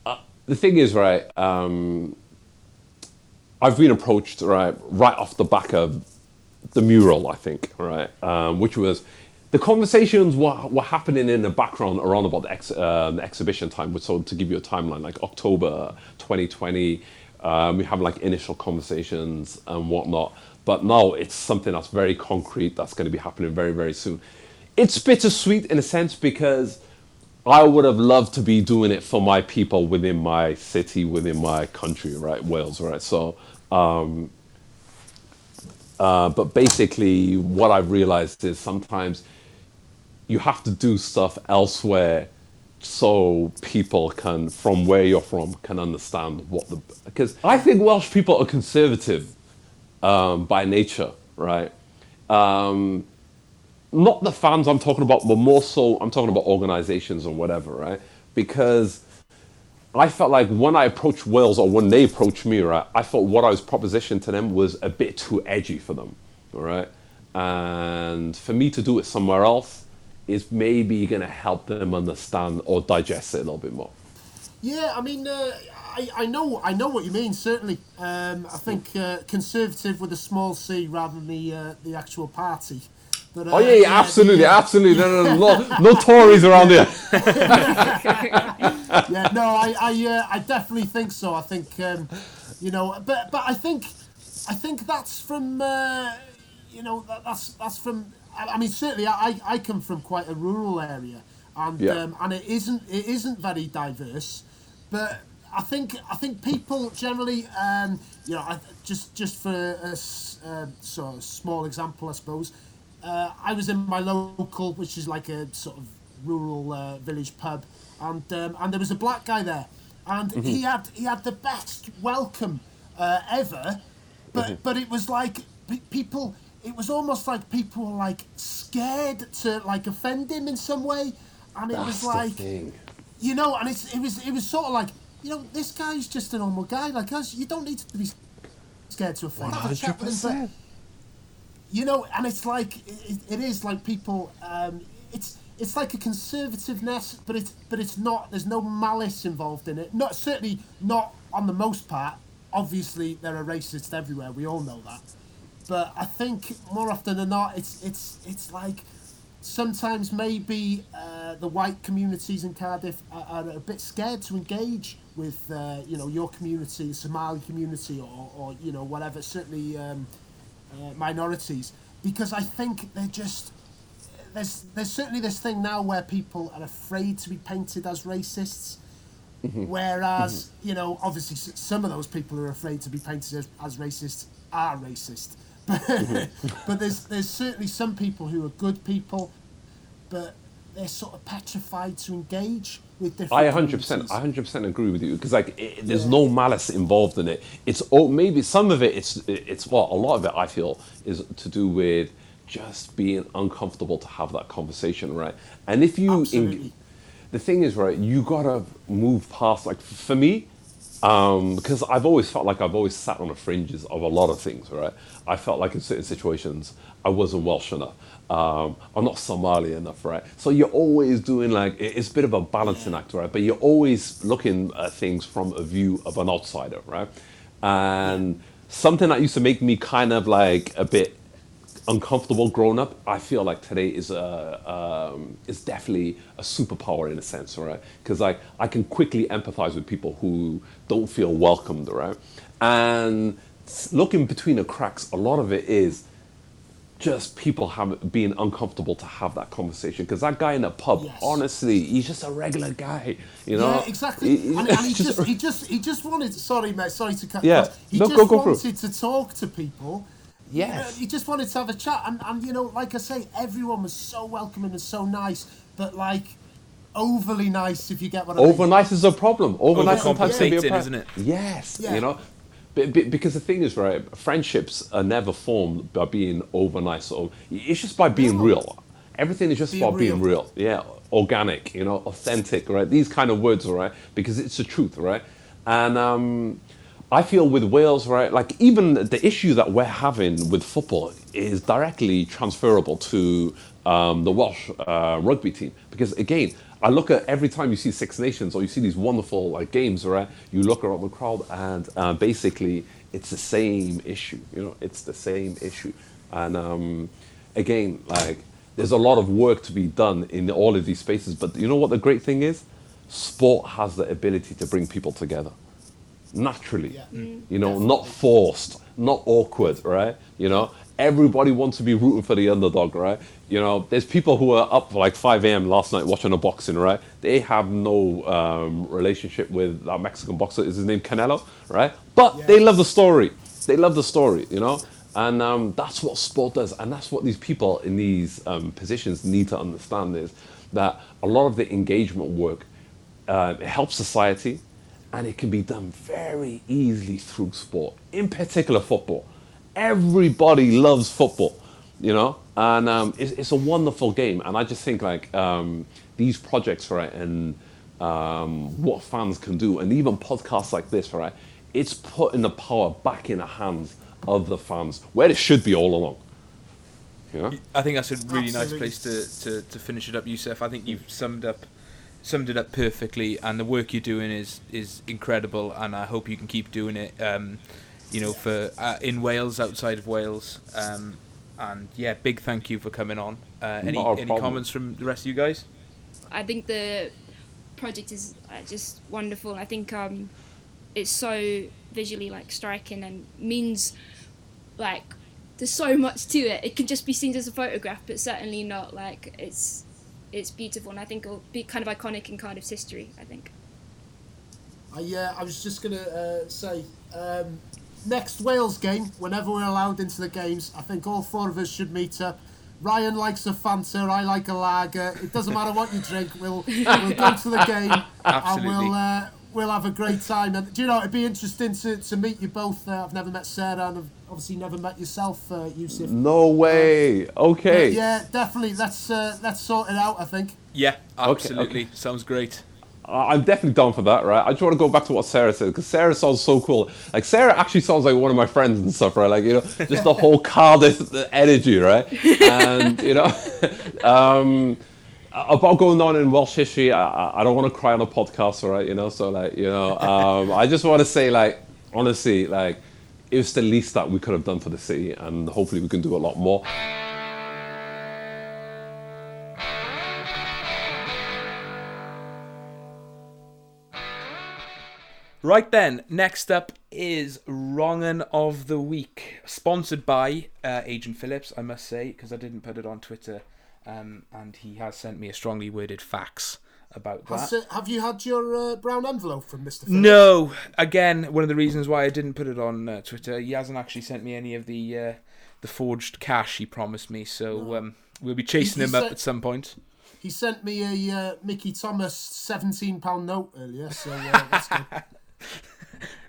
uh, the thing is, right, um, I've been approached, right, right off the back of the mural, I think, right, um, which was the conversations were, were happening in the background around about the, ex, um, exhibition time. So to give you a timeline, like October 2020, um, we have like initial conversations and whatnot. But now it's something that's very concrete that's going to be happening very, very soon. It's bittersweet in a sense because I would have loved to be doing it for my people within my city, within my country, right? Wales, right? So, um, uh, but basically, what I've realized is sometimes you have to do stuff elsewhere so people can, from where you're from, can understand what the. Because I think Welsh people are conservative um, by nature, right? Um, not the fans I'm talking about, but more so I'm talking about organizations or whatever, right? Because I felt like when I approached Wales or when they approached me, right, I thought what I was propositioning to them was a bit too edgy for them, all right? And for me to do it somewhere else is maybe going to help them understand or digest it a little bit more. Yeah, I mean, uh, I, I know I know what you mean. Certainly, um, I think uh, conservative with a small c rather than the uh, the actual party. But, uh, Oh yeah, yeah, absolutely, yeah. absolutely. No, no, no, no, no Tories around here. yeah, no, I, I, uh, I definitely think so. I think, um, you know, but, but I think, I think that's from, uh, you know, that, that's that's from. I, mean, certainly, I, I come from quite a rural area, and Yeah. um, and it isn't it isn't very diverse, but. I think I think people generally, um, you know, I, just just for a, uh, sort of small example, I suppose. Uh, I was in my local, which is like a sort of rural uh, village pub, and um, and there was a black guy there, and he had he had the best welcome uh, ever, but but it was like people. It was almost like people were like scared to like offend him in some way, and it was That's the like you know, and it's it was it was sort of like you know this guy's just a normal guy like us. You don't need to be scared to offend. Have a chat with him, you know, and it's like it, it is like people. Um, it's it's like a conservativeness, but it's but it's not. There's no malice involved in it. Not certainly not on the most part. Obviously, there are racists everywhere. We all know that. But I think more often than not, it's it's it's like sometimes maybe uh, the white communities in Cardiff are, are a bit scared to engage with uh, you know your community, the Somali community, or, or you know whatever. Certainly um, uh, minorities, because I think they're just there's there's certainly this thing now where people are afraid to be painted as racists. Whereas, you know, obviously some of those people who are afraid to be painted as, as racist are racist. But, but there's there's certainly some people who are good people, but they're sort of petrified to engage with different. I 100%, I 100% agree with you because like it, there's no malice involved in it. It's all maybe some of it. It's it's what a lot of it I feel is to do with just being uncomfortable to have that conversation, right? And if you, Absolutely. the thing is, right, you gotta move past. Like for me, um, because I've always felt like I've always sat on the fringes of a lot of things, right? I felt like in certain situations I wasn't Welsh enough. Um, I'm not Somali enough, right? So you're always doing like it's a bit of a balancing act, right? But you're always looking at things from a view of an outsider, right? And something that used to make me kind of like a bit uncomfortable growing up, I feel like today is a um, is definitely a superpower in a sense, right? Because like I can quickly empathize with people who don't feel welcomed, right? And looking between the cracks, a lot of it is just people have being uncomfortable to have that conversation. Because that guy in the pub, Yes. honestly, he's just a regular guy, you know? Yeah, exactly. He- and, and he just- just he just he just wanted. Sorry, mate. Sorry to cut. Yeah. you off. He No, just go- go wanted to talk to people. Yes. You know, he just wanted to have a chat, and, and you know, like I say, everyone was so welcoming and so nice, but like overly nice, if you get what I mean. Over nice is a problem. Over nice sometimes can be a problem. isn't it? Yes, Yeah. you know, Be- be- because the thing is, right, friendships are never formed by being over nice. Or it's just by being real. Everything is just Being about being real. real. Yeah, organic. You know, authentic. Right, these kind of words, right, because it's the truth, right, and. um I feel with Wales, right, like even the issue that we're having with football is directly transferable to um, the Welsh uh, rugby team. Because again, I look at every time you see Six Nations or you see these wonderful like games, right? You look around the crowd, and uh, basically it's the same issue. You know, it's the same issue. And um, again, like there's a lot of work to be done in all of these spaces. But you know what the great thing is? Sport has the ability to bring people together naturally. Yeah. You know, not forced, not awkward, right? You know, everybody wants to be rooting for the underdog, right? You know, there's people who are up for like 5 a.m. last night watching a boxing, right? They have no um, relationship with that Mexican boxer. Is his name Canelo, right? But they love the story. They love the story, you know? And um, that's what sport does. And that's what these people in these um, positions need to understand is that a lot of the engagement work uh, helps society and it can be done very easily through sport, in particular football. Everybody loves football, you know, and um, it's, it's a wonderful game. And I just think like um, these projects, right, and um, what fans can do, and even podcasts like this, right, it's putting the power back in the hands of the fans, where it should be all along. You know? I think that's a really Absolutely. nice place to, to, to finish it up, Yusuf. I think you've summed up summed it up perfectly, and the work you're doing is is incredible, and I hope you can keep doing it. Um, you know, for uh, in Wales, outside of Wales, um, and yeah, big thank you for coming on. Uh, any any comments from the rest of you guys? I think the project is uh, just wonderful. I think um, it's so visually like striking and means like there's so much to it. It can just be seen as a photograph, but certainly not like it's it's beautiful, and I think it'll be kind of iconic in Cardiff's history. I think. I, uh, I was just going to uh, say, um, next Wales game, whenever we're allowed into the games, I think all four of us should meet up. Ryan likes a Fanta, I like a lager. It doesn't matter what you drink, we'll, we'll go to the game Absolutely. and we'll, uh, we'll have a great time. And do you know, it'd be interesting to, to meet you both. Uh, I've never met Sarah and I've obviously never met yourself, uh, Yusuf. No way. Okay. Yeah, definitely. Let's uh, let's sort it out. I think. Yeah, absolutely. okay. Sounds great. I- I'm definitely down for that, right? I just want to go back to what Sarah said because Sarah sounds so cool. Like Sarah actually sounds like one of my friends and stuff, right? Like you know, just the whole Cardiff energy, right? And you know, um, about going on in Welsh history, I, I- don't want to cry on a podcast, right? You know, so like you know, um, I just want to say like honestly, like it was the least that we could have done for the city, and hopefully we can do a lot more. Right then, next up is Wrongen of the Week, sponsored by uh, Agent Phillips, I must say, because I didn't put it on Twitter, um, and he has sent me a strongly worded fax about that. Have you had your uh, brown envelope from Mr. Phillips? No, again, one of the reasons why I didn't put it on uh, Twitter, he hasn't actually sent me any of the uh, the forged cash he promised me, so um, we'll be chasing He- him he up at some point. He sent me a uh, Mickey Thomas seventeen pound note earlier, so uh, that's good.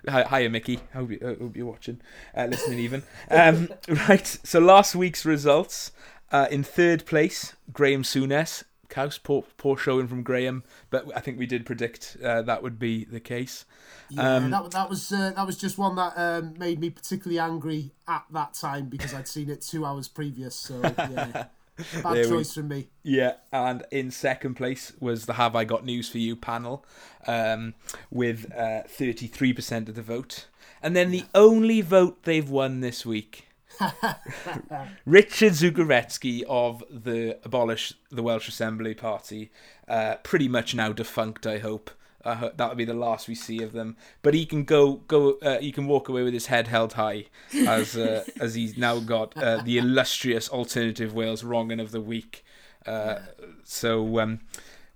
Hi, hiya, Mickey. Hope, you, uh, hope you're watching, uh, listening even. Um, right, so last week's results. Uh, in third place, Graham Souness. Couse, poor, poor showing from Graham, but I think we did predict uh, that would be the case. Yeah, Um, that, that was uh, that was just one that um, made me particularly angry at that time because I'd seen it two hours previous. So yeah, bad There we- choice from me. Yeah, and in second place was the Have I Got News for You panel um, with uh, 33% of the vote. And then the only vote they've won this week Richard Zugaretsky of the Abolish the Welsh Assembly Party, uh, pretty much now defunct, I hope. Hope that'll be the last we see of them. But he can go, go. Uh, he can walk away with his head held high, as uh, as he's now got uh, the illustrious alternative Wales wronging of the week. Uh, so, um,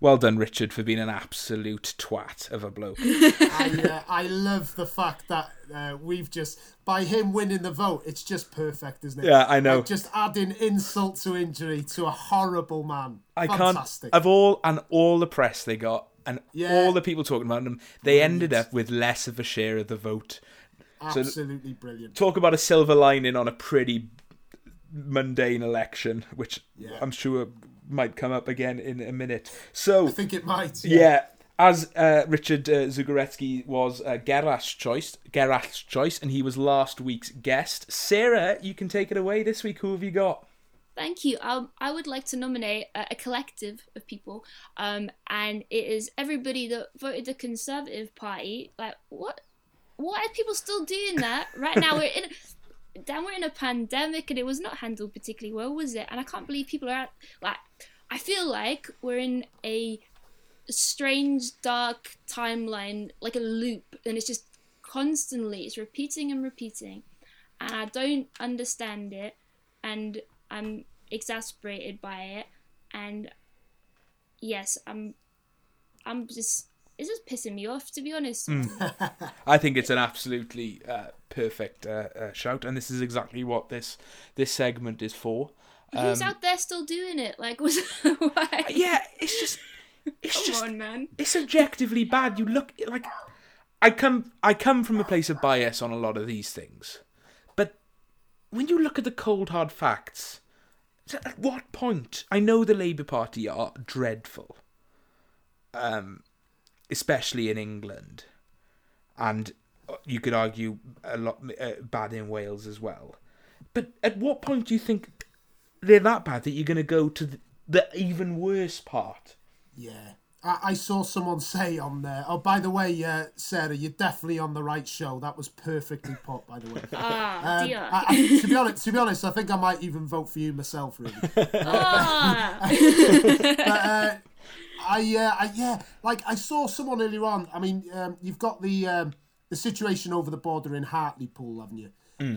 well done, Richard, for being an absolute twat of a bloke. I, uh, I love the fact that uh, we've just by him winning the vote, it's just perfect, isn't it? Yeah, I know. Like, just adding insult to injury to a horrible man. I Fantastic. can't. Of all and all the press they got, and Yeah. all the people talking about them, they ended up with less of a share of the vote. Absolutely brilliant. Talk about a silver lining on a pretty mundane election, which Yeah. I'm sure might come up again in a minute. So I think it might. yeah. As uh, Richard uh, Zugaretsky was uh, Gerard's choice, Gerard's choice, and he was last week's guest. Sarah, you can take it away this week. Who have you got? Thank you. Um, I would like to nominate a, a collective of people, um, and it is everybody that voted the Conservative Party. Like, what? Why are people still doing that right now? We're in. Damn, we're in a pandemic, and it was not handled particularly well, was it? And I can't believe people are out, like. I feel like we're in a strange, dark timeline, like a loop, and it's just constantly. It's repeating and repeating, and I don't understand it, and I'm exasperated by it, and yes, I'm, I'm just. It's just pissing me off, to be honest. I think it's an absolutely uh, perfect uh, uh, shout, and this is exactly what this this segment is for. Who's Um, out there still doing it? Like, was why? Yeah, it's just it's Come just on, man. it's objectively bad. You look like I come I come from a place of bias on a lot of these things, but when you look at the cold hard facts, at what point? I know the Labour Party are dreadful, um, especially in England, and you could argue a lot uh, bad in Wales as well. But at what point do you think they're that bad that you're going to go to the, the even worse part? Yeah. I, I saw someone say on there, oh, by the way, uh, Sarah, you're definitely on the right show. That was perfectly put, by the way. Ah, Um, dear. I, I, to be honest, to be honest, I think I might even vote for you myself, really. Ah. But uh, I, uh, I, yeah, like I saw someone earlier on. I mean, um, you've got the um, the situation over the border in Hartlepool, haven't you?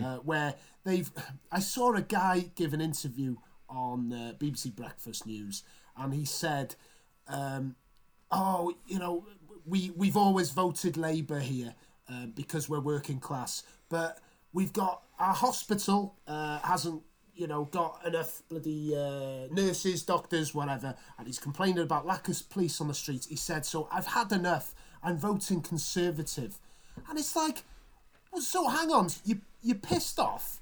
Uh, where they've, I saw a guy give an interview on uh, BBC Breakfast News, and he said, um, "Oh, you know, we we've always voted Labour here uh, because we're working class, but we've got our hospital uh, hasn't." You know, got enough bloody uh, nurses, doctors, whatever, and he's complaining about lack of police on the streets. He said, "So I've had enough. I'm voting Conservative," and it's like, well, so hang on, you you're pissed off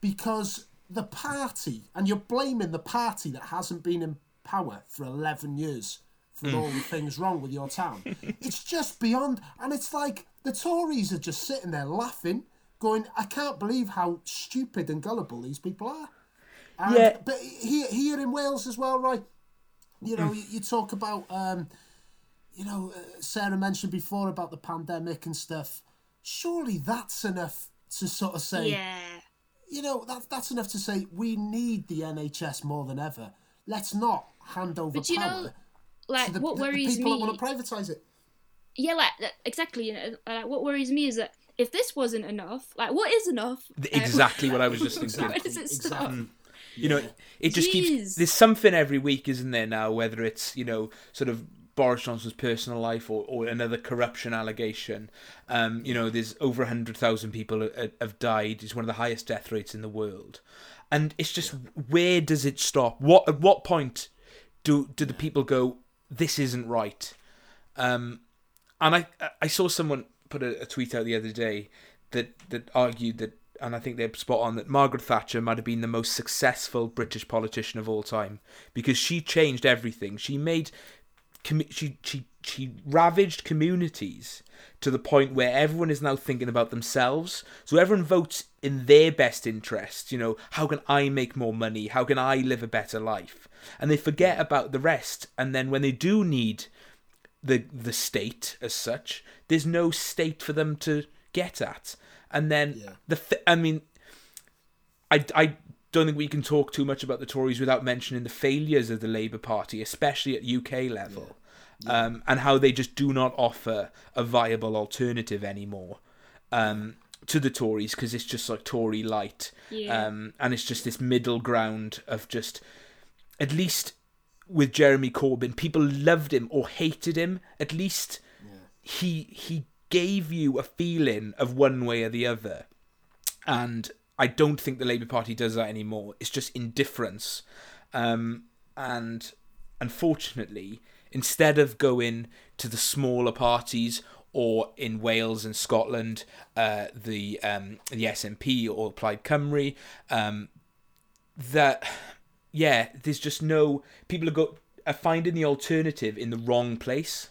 because the party, and you're blaming the party that hasn't been in power for 11 years for all the things wrong with your town. it's just beyond, and it's like the Tories are just sitting there laughing, going, I can't believe how stupid and gullible these people are. And, Yeah. But here, here in Wales as well, right? You know, you, you talk about, um, you know, uh, Sarah mentioned before about the pandemic and stuff. Surely that's enough to sort of say, yeah. you know, that, that's enough to say we need the NHS more than ever. Let's not hand over But you power know, like to the, what the- the worries people me. that want to privatise it. yeah, like exactly. You know, uh, what worries me is that if this wasn't enough, like what is enough? Th- Like, Exactly what I was just thinking. Where does it stop? Exactly. You know, it just Jeez. keeps. There's something every week, isn't there? Now, whether it's you know, sort of Boris Johnson's personal life or, or another corruption allegation. Um, you know, there's over hundred thousand people have died. It's one of the highest death rates in the world, and it's just where does it stop? What at what point do do the people go? This isn't right. Um, and I I saw someone put a, a tweet out the other day that that argued that, and I think they're spot on that Margaret Thatcher might have been the most successful British politician of all time because she changed everything. She made she she she ravaged communities to the point where everyone is now thinking about themselves. So everyone votes in their best interest. You know, how can I make more money? How can I live a better life? And they forget about the rest. And then when they do need the the state as such, there's no state for them to get at. And then Yeah. the th- I mean, I I don't think we can talk too much about the Tories without mentioning the failures of the Labour Party, especially at UK level, Um, and how they just do not offer a viable alternative anymore um, to the Tories because it's just like Tory light, Yeah. um, and it's just this middle ground of just at least with Jeremy Corbyn, people loved him or hated him. At least he he gave you a feeling of one way or the other, and I don't think the Labour Party does that anymore. It's just indifference, um, and unfortunately, instead of going to the smaller parties or in Wales and Scotland, uh, the um, the SNP or Plaid Cymru, um, that yeah, there's just no people are go are finding the alternative in the wrong place.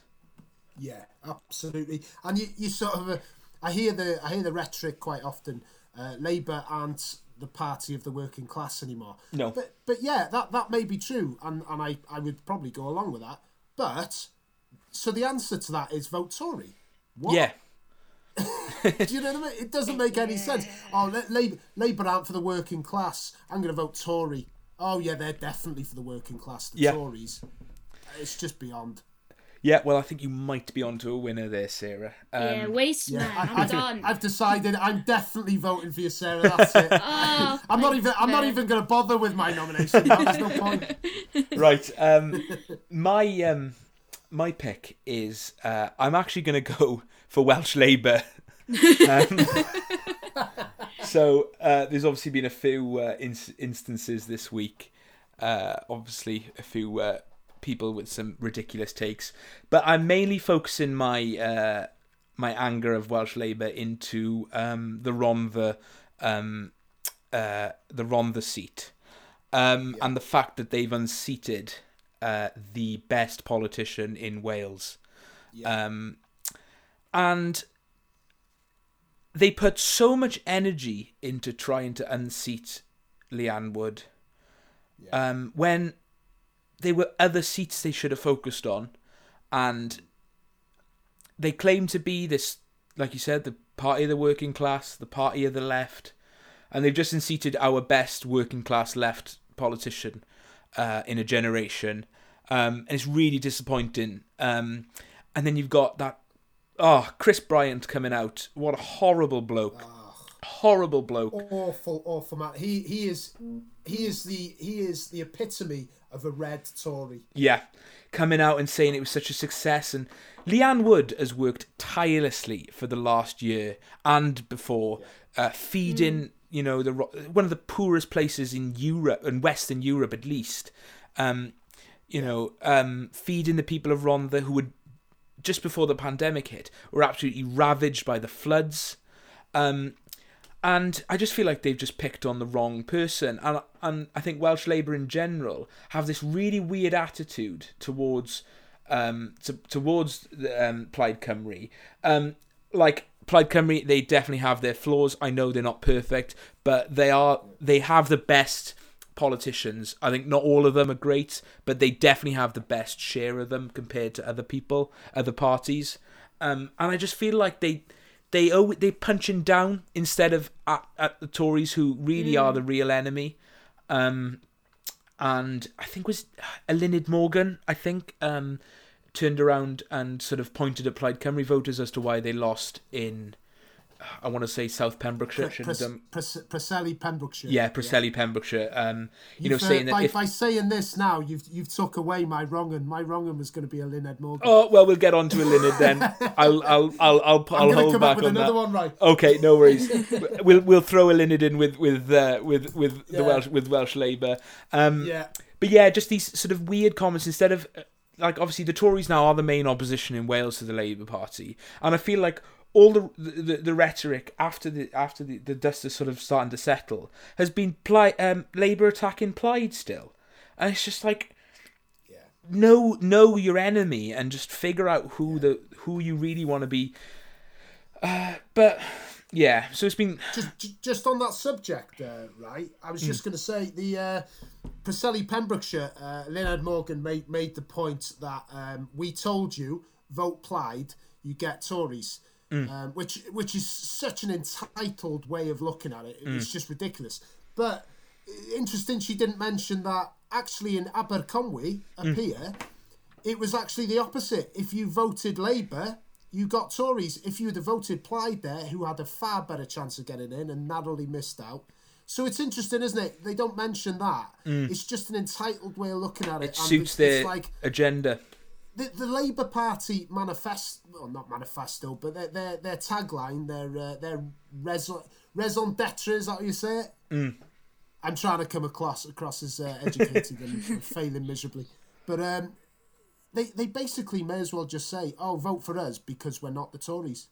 Yeah, absolutely. And you, you sort of, uh, I hear the I hear the rhetoric quite often. Uh, Labour aren't the party of the working class anymore. No. but but yeah, that that may be true, and and I I would probably go along with that. But so the answer to that is vote Tory. What? Yeah, Do you know what I mean? It doesn't make any sense. Oh, Labour, Labour aren't for the working class. I'm going to vote Tory. Oh yeah, they're definitely for the working class. The Yeah. Tories. It's just beyond. Yeah, well, I think you might be onto a winner there, Sarah. Um, yeah, waste man. I, I'm I've, done. I've decided I'm definitely voting for you, Sarah. That's it. Oh, I'm not thanks, even. I'm not even going to bother with my nomination. now, There's no point. right. Um, my um, my pick is uh, I'm actually going to go for Welsh Labour. um, so uh, there's obviously been a few uh, ins- instances this week. Uh, obviously, a few uh, people with some ridiculous takes, but I'm mainly focusing my uh, my anger of Welsh Labour into um, the Rhondda um, uh, the Rhondda seat, um, and the fact that they've unseated uh, the best politician in Wales, um, and they put so much energy into trying to unseat Leanne Wood, um, when there were other seats they should have focused on, and they claim to be this, like you said, the party of the working class, the party of the left, and they've just unseated our best working class left politician uh, in a generation, um, and it's really disappointing. Um, and then you've got that, oh, Chris Bryant coming out. What a horrible bloke, horrible bloke. Awful, awful man. He he is he is the he is the epitome of a red Tory. Yeah, coming out and saying it was such a success. And Leanne Wood has worked tirelessly for the last year and before, uh, feeding you know the one of the poorest places in Europe and Western Europe at least. Um, you know, um, feeding the people of Rhondda who would just before the pandemic hit were absolutely ravaged by the floods. Um, and I just feel like they've just picked on the wrong person, and and I think Welsh Labour in general have this really weird attitude towards um to, towards the, um Plaid Cymru, um like Plaid Cymru they definitely have their flaws. I know they're not perfect, but they are they have the best politicians. I think not all of them are great, but they definitely have the best share of them compared to other people, other parties. Um, and I just feel like they they owe they punching down instead of at, at the Tories who really are the real enemy. Um, and I think it was Eluned Morgan. I think um, turned around and sort of pointed at Plaid Cymru voters as to why they lost in. I want to say South Pembrokeshire. shouldn't Pres- Pres- Preseli, Pembrokeshire. yeah, Preseli, Pembrokeshire. Um, you know, You've, uh, saying that by, if by saying this now, you've you've took away my wrong and my wrong and was going to be Eluned Morgan. Oh well, we'll get on to Eluned then. I'll I'll I'll I'll, I'll hold come back up with on another that. one, right? Okay, no worries. we'll we'll throw Eluned in with with uh, with with the Welsh with Welsh Labour. Um, Yeah. but yeah, just these sort of weird comments instead of uh, like obviously the Tories now are the main opposition in Wales to the Labour Party, and I feel like all the the, the rhetoric after the after the, the dust is sort of starting to settle has been um, Labour attacking Plaid still, and it's just like yeah. know know your enemy and just figure out who the who you really want to be. Uh, but yeah, so it's been just, just on that subject, uh, right? I was Hmm. just going to say the uh, Preseli Pembrokeshire, uh, Eluned Morgan made made the point that um, we told you vote Plaid, you get Tories, Hmm. um, which which is such an entitled way of looking at it. It's just ridiculous. But uh, interesting, she didn't mention that actually in Aberconwy up here, it was actually the opposite. If you voted Labour, you got Tories. If you'd have voted Plaid there, who had a far better chance of getting in and narrowly missed out. So it's interesting, isn't it? They don't mention that. It's just an entitled way of looking at it. it suits it's, their it's like agenda. The, the Labour Party manifesto, well, not manifesto, but their their, their tagline, their uh, their raison, raison d'etre, is that how you say it? Mm. I'm trying to come across across as uh, educated and, and failing miserably, but um, they they basically may as well just say, "Oh, vote for us because we're not the Tories."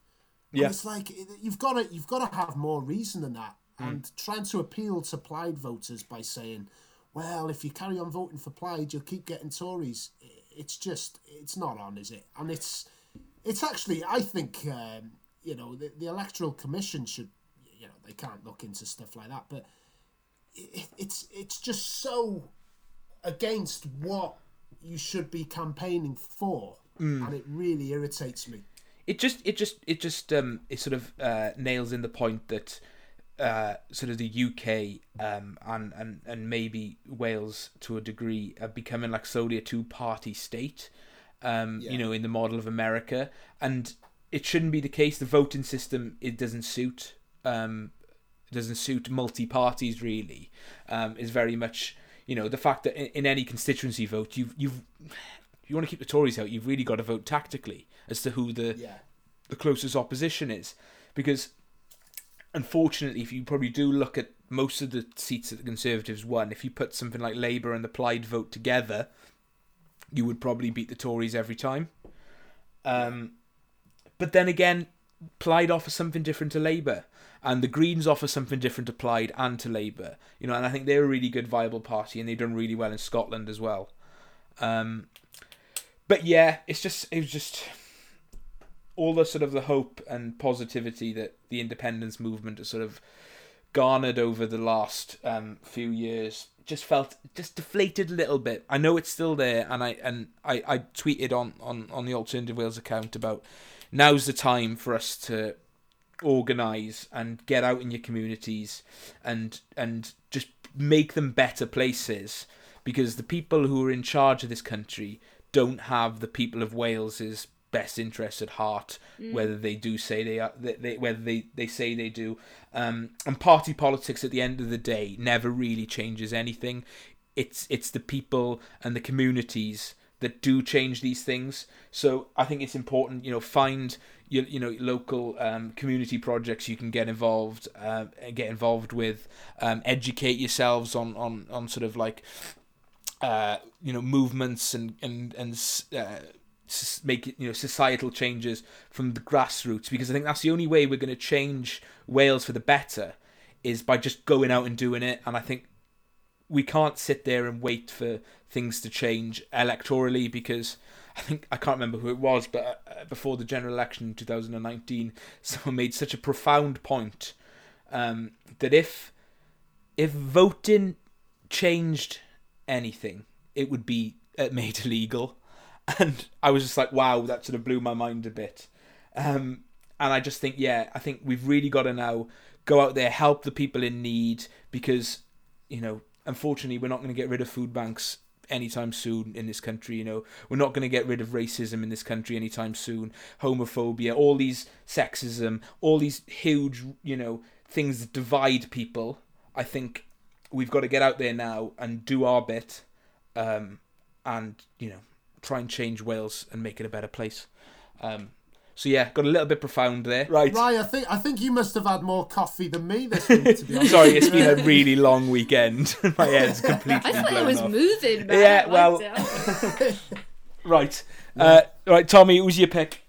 And Yeah. it's like you've got to you've got to have more reason than that, and trying to appeal to Plaid voters by saying, "Well, if you carry on voting for Plaid, you'll keep getting Tories." It's just it's not on, is it? And it's it's actually I think um, you know the, the electoral commission should you know they can't look into stuff like that, but it, it's it's just so against what you should be campaigning for, and it really irritates me. it just it just it just um it sort of uh, nails in the point that uh, sort of the UK um and, and and maybe Wales to a degree are becoming like solely a two party state Um, Yeah. You know, in the model of America, and it shouldn't be the case. The voting system it doesn't suit. Um, doesn't suit multi parties really. Um, is very much you know the fact that in, in any constituency vote you've you've if you want to keep the Tories out, you've really got to vote tactically as to who the Yeah. the closest opposition is, because unfortunately, if you probably do look at most of the seats that the Conservatives won, if you put something like Labour and the Plaid vote together, you would probably beat the Tories every time. Um, but then again, Plaid offers something different to Labour, and the Greens offer something different to Plaid and to Labour. You know, and I think they're a really good, viable party, and they've done really well in Scotland as well. Um, but yeah, it's just it was just all the sort of the hope and positivity that the independence movement has sort of garnered over the last um, few years just felt just deflated a little bit. I know it's still there, and I and I, I tweeted on, on, on the Alternative Wales account about now's the time for us to organise and get out in your communities and and just make them better places because the people who are in charge of this country don't have the people of Wales's best interests at heart whether they do say they are they, they whether they, they say they do. Um, and party politics at the end of the day never really changes anything. It's it's the people and the communities that do change these things. So i think it's important you know find you, you know local um, community projects you can get involved uh, get involved with. Um, educate yourselves on on on sort of like uh, you know movements and and and uh, make you know societal changes from the grassroots because I think that's the only way we're going to change Wales for the better is by just going out and doing it and I think we can't sit there and wait for things to change electorally because I think I can't remember who it was but uh, before the general election in 2019 someone made such a profound point um, that if if voting changed anything, it would be uh, made illegal. And I was just like, wow, that sort of blew my mind a bit. Um, and I just think, yeah, I think we've really got to now go out there, help the people in need, because, you know, unfortunately, we're not going to get rid of food banks anytime soon in this country. You know, we're not going to get rid of racism in this country anytime soon. Homophobia, all these sexism, all these huge, you know, things that divide people. I think we've got to get out there now and do our bit, um, and you know, try and change Wales and make it a better place. Um, so yeah, got a little bit profound there. Right. Right, I think I think you must have had more coffee than me this week. To be honest. Sorry, it's been a really long weekend. My head's completely I thought blown it was off. moving. Man. Yeah, I well- liked it. Right. Uh, right, Tommy, who's your pick?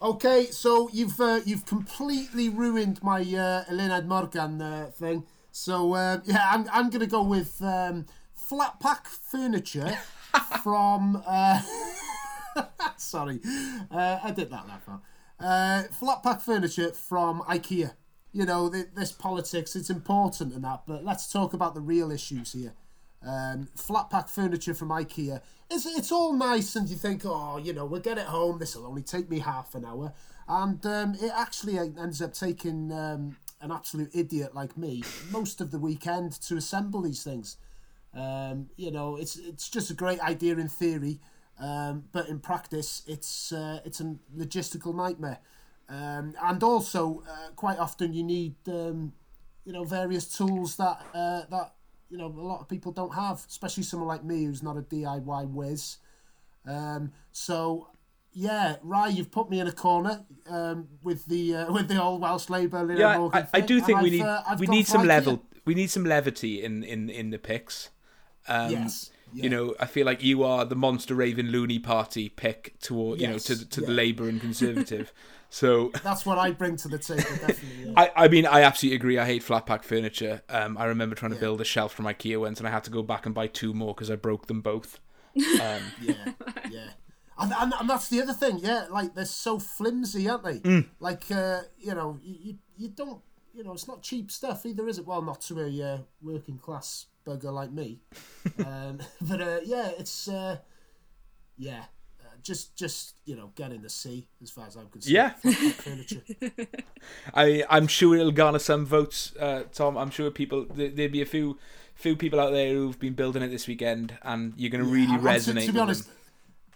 Okay, so you've uh, you've completely ruined my uh, Eluned Morgan uh, thing. So uh, yeah, I'm I'm gonna go with um, flat pack furniture from. Uh, sorry, uh, I did that far. Uh, flat pack furniture from IKEA. You know, th- this politics, it's important and that, but let's talk about the real issues here. Um, flat pack furniture from IKEA. It's, it's all nice, and you think, oh, you know, we'll get it home. This will only take me half an hour. And um, it actually ends up taking um, an absolute idiot like me most of the weekend to assemble these things. Um, you know, it's it's just a great idea in theory, um, but in practice, it's uh, it's a logistical nightmare. Um, and also, uh, quite often you need um, you know various tools that uh, that you know a lot of people don't have, especially someone like me who's not a DIY whiz. Um, so yeah, Rye, you've put me in a corner um, with the uh, with the old Welsh Labour. Yeah, I, I do think we I've, need uh, we need some level. We need some levity in in in the picks. Um, Yes. You know, I feel like you are the monster Raving Loony Party pick toward you know Yes, to to the. Labour and Conservative. so That's what I bring to the table, definitely. Yeah. I, I mean, I absolutely agree. I hate flat pack furniture. Um, I remember trying to build a shelf from IKEA once, and I had to go back and buy two more because I broke them both. Um, yeah, yeah. And, and, and that's the other thing, yeah. Like they're so flimsy, aren't they? Mm. Like uh, you know, you you don't, you know, it's not cheap stuff either, is it? Well, not to a uh, working class bugger like me. um, but uh, yeah, it's uh, yeah. Uh, just, just you know, get in the sea as far as I'm concerned. Yeah. Furniture. I I'm sure it'll garner some votes, uh, Tom. I'm sure people there, there'd be a few few people out there who've been building it this weekend, and you're going to really And to- resonate. To, be with honest, them.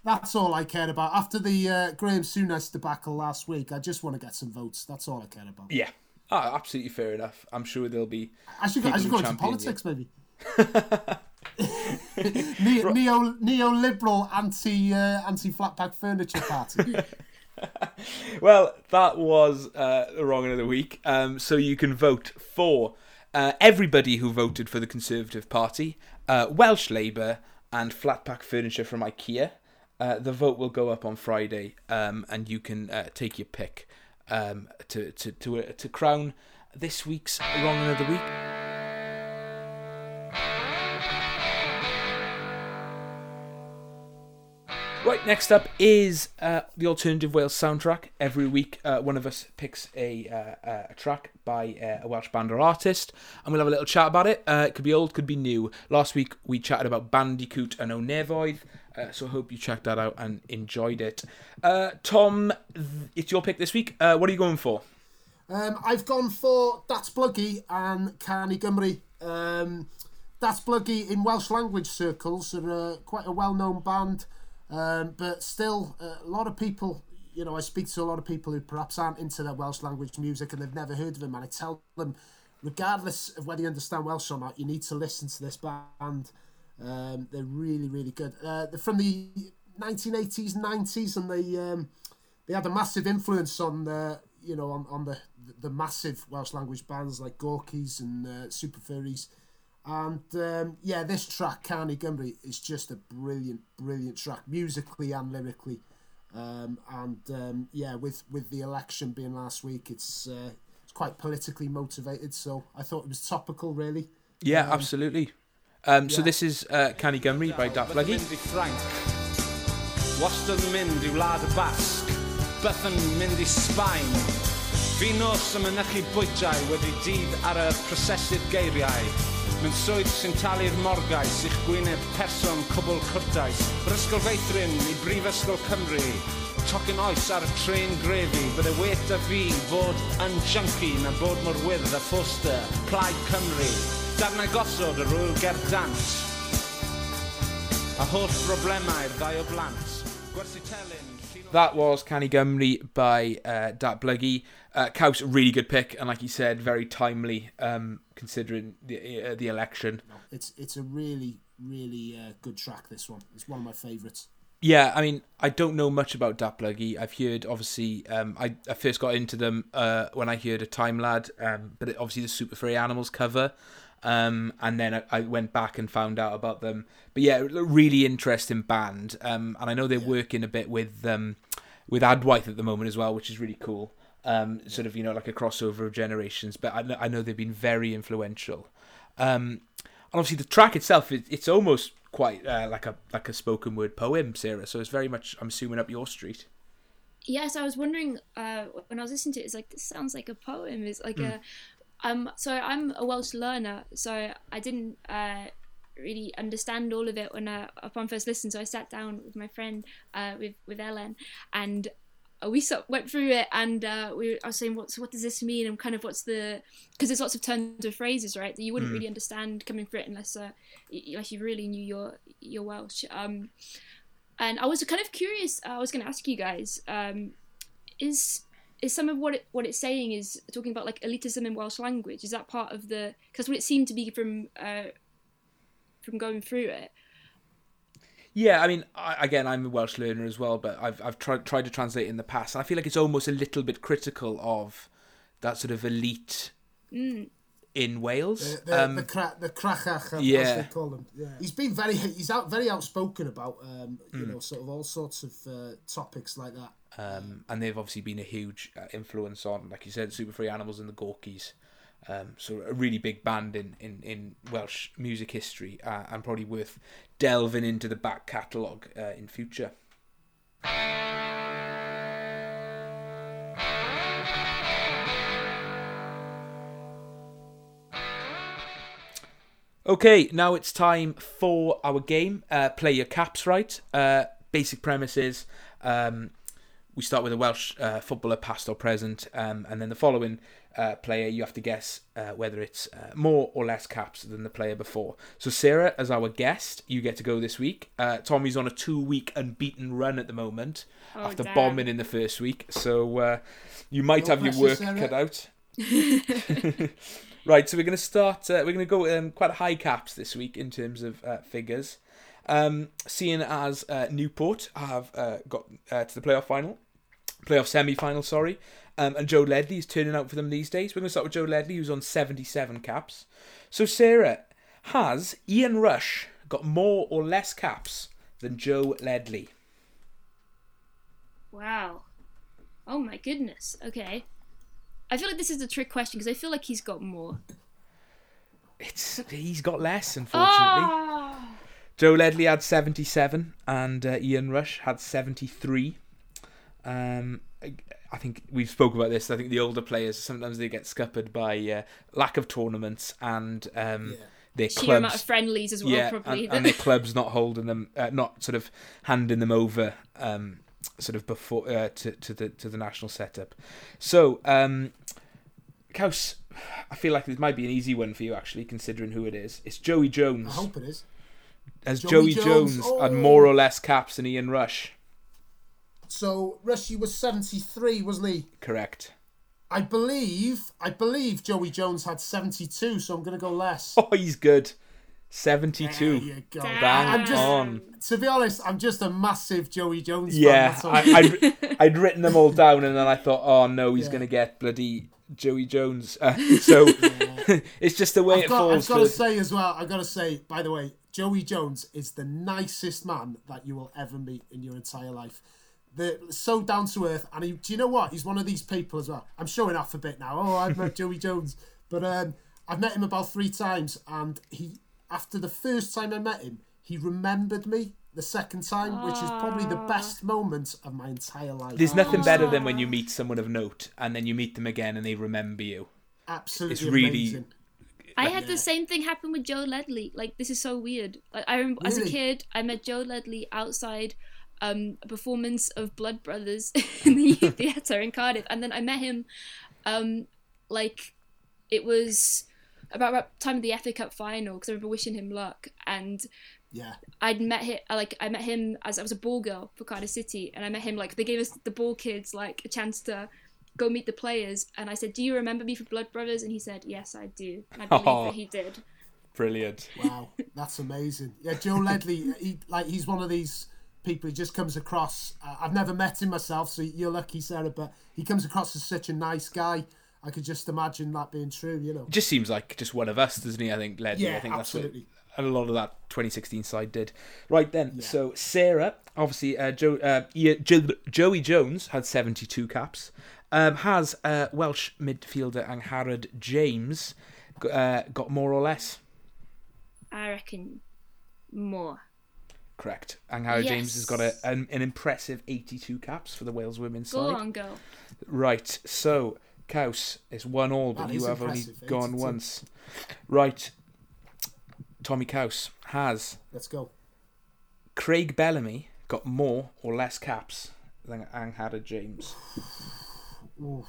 that's all I care about. After the uh, Graham Souness debacle last week, I just want to get some votes. That's all I care about. Yeah, ah, absolutely fair enough. I'm sure there'll be. I should go, I should go into politics, maybe. Neo, neo neoliberal anti uh, anti flatpack furniture party. Well, that was uh, the wrong end of the week. Um, so you can vote for uh, everybody who voted for the Conservative Party, uh, Welsh Labour, and flat pack furniture from IKEA. Uh, the vote will go up on Friday, um, and you can uh, take your pick um, to to to uh, to crown this week's wrong the week. Right, next up is uh, the Alternative Wales soundtrack. Every week, uh, one of us picks a, uh, a track by uh, a Welsh band or artist, and we'll have a little chat about it. Uh, it could be old, could be new. Last week, we chatted about Bandicoot and O'Nevoid, uh, so I hope you checked that out and enjoyed it. Uh, Tom, it's your pick this week. Uh, what are you going for? Um, I've gone for Datblygu and Cân i Gymru. Um, Datblygu in Welsh language circles are uh, quite a well-known band, um, but still a lot of people. You know, I speak to a lot of people who perhaps aren't into their Welsh language music and they've never heard of them, and I tell them, regardless of whether you understand Welsh or not, you need to listen to this band. Um, they're really, really good. Uh, they're from the 1980s, 90s, and they um, they had a massive influence on the you know on, on the the massive Welsh language bands like Gorkies and uh, Super Furries. And um, yeah, this track, Cân i Gymru, is just a brilliant, brilliant track, musically and lyrically. Um, and um, yeah, with, with the election being last week, it's uh, it's quite politically motivated. So I thought it was topical, really. Yeah, absolutely. Um, so yeah. this is uh, Canny Gymru by Datblygu. Wastad yn mynd i wlad y basg, byth yn mynd i Sbaen. Fi nos y mynychu bwytiau wedi dydd ar y prosesu'r geiriau. Mae'n swydd sy'n talu'r morgais i'ch gwyneb person cwbl cwrtais. Yr ysgol feithrin i Brifysgol Cymru. Tocyn oes ar y tren grefi, bydde wet a fi fod yn junkie na bod mor wyrdd a ffoster. Plaid Cymru. Darnau gosod yr wyl gerdant A holl broblemau'r ddau o blant. Gwerthu telyn. That was Cân i Gymru by uh, Datblygu. Uh, Caws, really good pick, and like you said, very timely um, considering the uh, the election. It's it's a really, really uh, good track, this one. It's one of my favourites. Yeah, I mean, I don't know much about Datblygu. I've heard, obviously, um, I, I first got into them uh, when I heard Y Teimlad, um, but it, obviously the Super Furry Animals cover. Um, and then I, I went back and found out about them. But yeah, a really interesting band. Um, and I know they're working a bit with um, with Adwaith at the moment as well, which is really cool. Um, sort of, you know, like a crossover of generations. But I know, I know they've been very influential. Um, and obviously the track itself, it, it's almost quite uh, like a like a spoken word poem, Sarah. So it's very much, I'm assuming, up your street. Yes, I was wondering uh, when I was listening to it. It's like this sounds like a poem. It's like a um. So I'm a Welsh learner, so I didn't uh, really understand all of it when uh, upon first listen. So I sat down with my friend uh, with with Ellen, and uh, we sort went through it, and uh, we I was saying, "What's what does this mean?" And kind of what's the because there's lots of turns of phrases, right? That you wouldn't really understand coming through it unless uh, unless you really knew your your Welsh. Um, and I was kind of curious. I was going to ask you guys: um, is is some of what it what it's saying is talking about like elitism in Welsh language? Is that part of the? Because what it seemed to be from uh, from going through it. Yeah, I mean, I, again, I'm a Welsh learner as well, but I've I've tried tried to translate in the past, and I feel like it's almost a little bit critical of that sort of elite in Wales. The, um, the, cra- the crachach, um, yeah. as they call him. Yeah. He's been very he's out very outspoken about um, you know sort of all sorts of uh, topics like that. Um, and they've obviously been a huge uh, influence on, like you said, Super Furry Animals and the Gorkies. Um, so a really big band in, in, in Welsh music history, uh, and probably worth delving into the back catalogue uh, in future. Okay, now it's time for our game. Uh, play your caps right. Uh, basic premises. Um, we start with a Welsh uh, footballer, past or present, um, and then the following uh, player, you have to guess uh, whether it's uh, more or less caps than the player before. So, Sarah, as our guest, you get to go this week. Uh, Tommy's on a two week unbeaten run at the moment Oh, after damn. bombing in the first week. So, uh, you might No have your work Sarah. cut out. right, so we're going to start. Uh, we're going to go um, quite high caps this week in terms of uh, figures. Um, seeing as uh, Newport have uh, got uh, to the playoff final, playoff semi final, sorry, um, and Joe Ledley is turning out for them these days. We're going to start with Joe Ledley, who's on 77 caps. So, Sarah, has Ian Rush got more or less caps than Joe Ledley? Wow. Oh my goodness. Okay. I feel like this is a trick question because I feel like he's got more. It's he's got less, unfortunately. Ah. Joe Ledley had 77 and uh, Ian Rush had 73. Um, I, I think we've spoke about this. I think the older players sometimes they get scuppered by uh, lack of tournaments and um, Yeah. their Sheer amount clubs. of friendlies as well, yeah, probably. and, and their clubs not holding them, uh, not sort of handing them over, um, sort of before uh, to to the to the national setup. So, um, Kaus, I feel like this might be an easy one for you actually, considering who it is. It's Joey Jones. I Jones. hope it is. Has Joey Joey, Jones, Jones, had oh. more or less caps than Ian Rush? So Rushy was 73, wasn't he? Correct. I believe, I believe Joey Jones had 72, so I'm going to go less. Oh, he's good. 72. you go. Bang just, on. to be honest, I'm just a massive Joey Jones Yeah, fan. I, I'd, I'd written them all down and then I thought, oh no, he's Yeah. going to get bloody Joey Jones. Uh, so it's just the way I've it got, falls. I've got to say as well, I've got to say, by the way, Joey Jones is the nicest man that you will ever meet in your entire life. The so down to earth, and he, do you know what? He's one of these people as well. I'm showing off a bit now. Oh, I've met Joey Jones, but um, I've met him about three times, and he, after the first time I met him, he remembered me. The second time, which is probably the best moment of my entire life. There's nothing better than when you meet someone of note and then you meet them again and they remember you. Absolutely it's really- amazing. I had the same thing happen with Joe Ledley. Like this is so weird. Like I remember as a kid, I met Joe Ledley outside um, a performance of Blood Brothers in the youth theatre in Cardiff, and then I met him, um, like it was about, time of the FA Cup final because I remember wishing him luck, and Yeah. I'd met him like I met him as I was a ball girl for Cardiff City, and I met him like they gave us the ball kids like a chance to go meet the players, and I said, "Do you remember me for Blood Brothers?" And he said, "Yes, I do." And I believe Aw. that he did. Brilliant. Wow, that's amazing. Yeah, Joe Ledley, he like he's one of these people. He just comes across. Uh, I've never met him myself, so you're lucky, Sarah. But he comes across as such a nice guy. I could just imagine that being true. You know. Just seems like just one of us, doesn't he? I think Ledley. Yeah, I think that's absolutely. what and a lot of that 2016 side did. Right then, so Sarah, obviously, uh, Joe, uh, jo- Joey Jones had 72 caps. Um, has uh, Welsh midfielder Angharad James uh, got more or less? I reckon more. Correct. Angharad James has got a, an, an impressive 82 caps for the Wales women's Go side. on, go. Right, so Kaus is one all, but That you have only impressive, gone 82. once. Right, Tommy Kaus has Let's go. Craig Bellamy got more or less caps than Angharad James. Oh,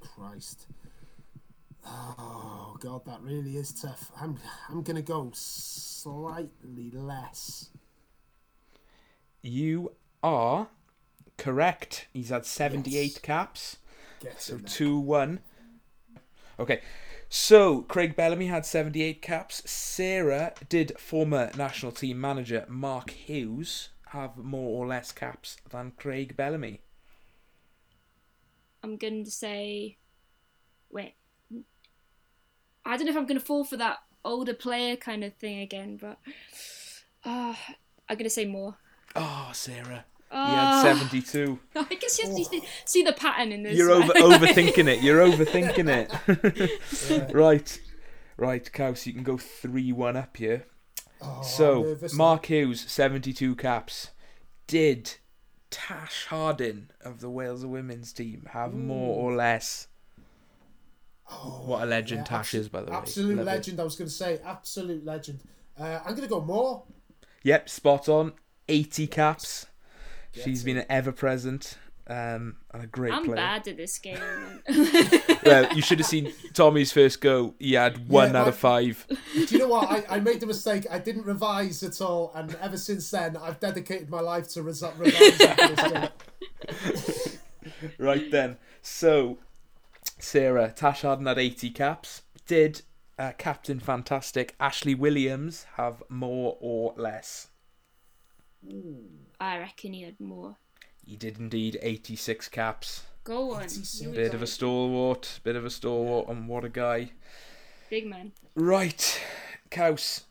Christ. Oh God, that really is tough. I'm I'm gonna go slightly less. You are correct. He's had 78 Yes. caps. Get So 2 1. Okay. So, Craig Bellamy had 78 caps. Sarah did former national team manager Mark Hughes have more or less caps than Craig Bellamy. I'm going to say. Wait. I don't know if I'm going to fall for that older player kind of thing again, but. Uh, I'm going to say more. Oh, Sarah. He Oh. had 72. I guess you have to see- see the pattern in this. You're over overthinking it. You're overthinking it. right. Right, Kaus, you can go 3 1 up here. Oh, So, nervous now. Mark Hughes, 72 caps. Did Tash Harding of the Wales women's team have more or less? what a legend Yeah, Tash abso- is, by the way. Absolute Love it. legend. I was going to say absolute legend. Uh, I'm going to go more. Yep, spot on. 80 caps. Get She's it. been ever present. um, and a great I'm player. bad at this game. Well, you should have seen Tommy's first go. He had one Yeah, out of five. Do you know what? I, I made the mistake. I didn't revise at all, and ever since then, I've dedicated my life to resi- revising for this game. Right then. So, Sarah, Tash Harding had 80 caps. Did uh, Captain Fantastic Ashley Williams have more or less? I reckon he had more. He did indeed 86 caps. Go on. 86. Bit of a stalwart, bit of a stalwart, and what a guy. Big man. Right, Couse.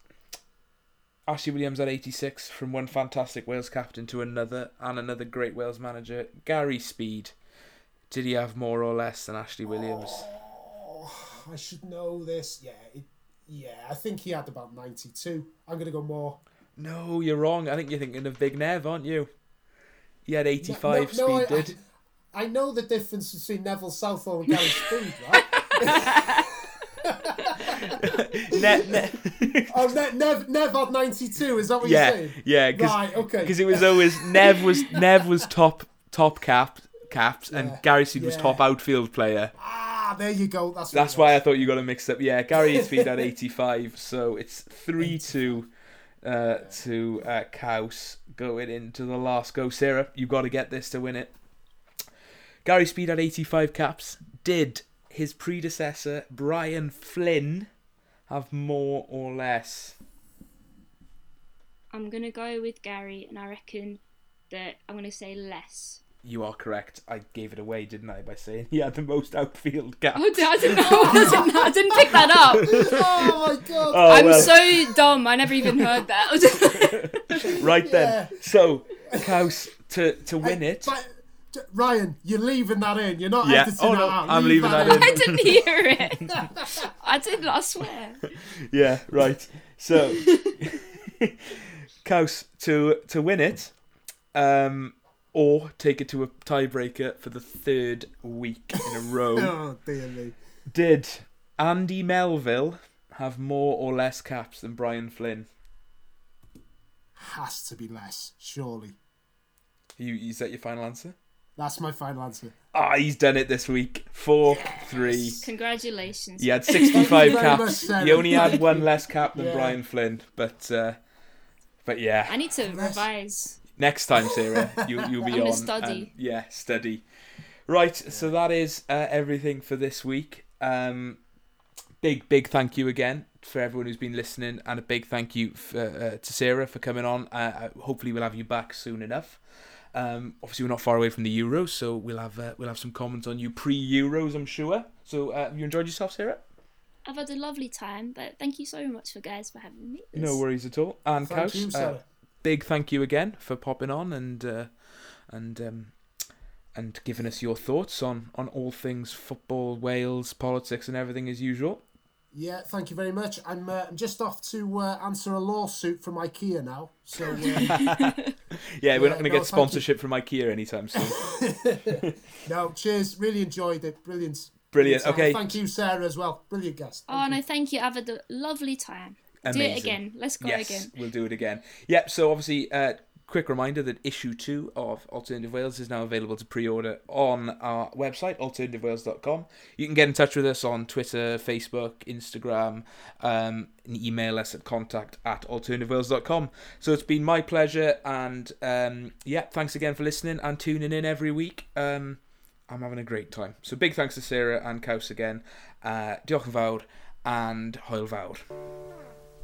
Ashley Williams at 86 from one fantastic Wales captain to another, and another great Wales manager, Gary Speed. Did he have more or less than Ashley Williams? Oh, I should know this. Yeah, it, yeah. I think he had about ninety-two. I'm gonna go more. No, you're wrong. I think you're thinking of Big Nev, aren't you? He had 85, No, no, Speed I, did. I, I know the difference between Neville Southall and Gary Speed, right? Ne- ne- oh, ne- Nev, Nev had ninety-two. Is that what yeah, you're saying? yeah, because Right. Okay. it was always Nev was Nev was top top cap caps, and Yeah, Gary Speed was top outfield player. ah, there you go. That's That's why I thought you got to mix up. Yeah, Gary Speed had 85, so it's 3 2 uh, to uh, Kaus going into the last go. Sarah, you've got to get this to win it. Gary Speed had 85 caps. Did his predecessor, Brian Flynn, have more or less? I'm gonna go with Gary, and I reckon that I'm gonna say less. You are correct. I gave it away, didn't I, by saying he had the most outfield caps? Oh, I didn't, know. I didn't, I didn't pick that up. Oh my god. Oh, I'm well. so dumb. I never even heard that. right then. So, Kaus, to, to win it. But, Ryan, you're leaving that in. You're not Yeah. editing Oh, that no, out. I'm Leave leaving that in. I didn't hear it. I didn't. I swear. Yeah, right. So, Kaus to to win it, um, or take it to a tiebreaker for the third week in a row. Oh dear me. Did Andy Melville have more or less caps than Brian Flynn? Has to be less, surely. You, is that your final answer? That's my final answer. Ah, he's done it this week. Four, three. Congratulations. He had 65 you very much, caps. He only had one less cap than Yeah. Brian Flynn, but uh, but yeah. I need to revise. Next time, Sarah, you, you'll be I'm on. study. and- yeah, study. Right, so that is uh, everything for this week. Um, big, big thank you again for everyone who's been listening, and a big thank you for, uh, to Sarah for coming on. Uh, uh, hopefully, we'll have you back soon enough. Um, obviously, we're not far away from the Euros, so we'll have uh, we'll have some comments on you pre-Euros, I'm sure. So, uh, have you enjoyed yourself, Sarah? I've had a lovely time, but thank you so much for guys for having me. No worries at all. And Thank Kaus, you, uh, Sarah. Big thank you again for popping on and uh, and um, and giving us your thoughts on on all things football, Wales, politics, and everything as usual. Yeah, thank you very much. I'm, uh, I'm just off to uh, answer a lawsuit from IKEA now. So uh, Yeah, we're Yeah, not going to no, get sponsorship from IKEA anytime soon. no, cheers. Really enjoyed it. Brilliant. Brilliant. Brilliant. Okay, Thank you, Sarah, as well. Brilliant guest. Oh Thank no, thank you. I've had a lovely time. Do it again. Let's go yes, again. we'll do it again. Yep. So obviously, uh, quick reminder that issue two of Alternative Wales is now available to pre-order on our website alternativewales.com. You can get in touch with us on Twitter, Facebook, Instagram, um, and email us at contact at alternativewales.com. So it's been my pleasure, and um, yeah, thanks again for listening and tuning in every week. Um, I'm having a great time. So big thanks to Sarah and Kaus again. Uh, diolch yn fawr and hwyl fawr.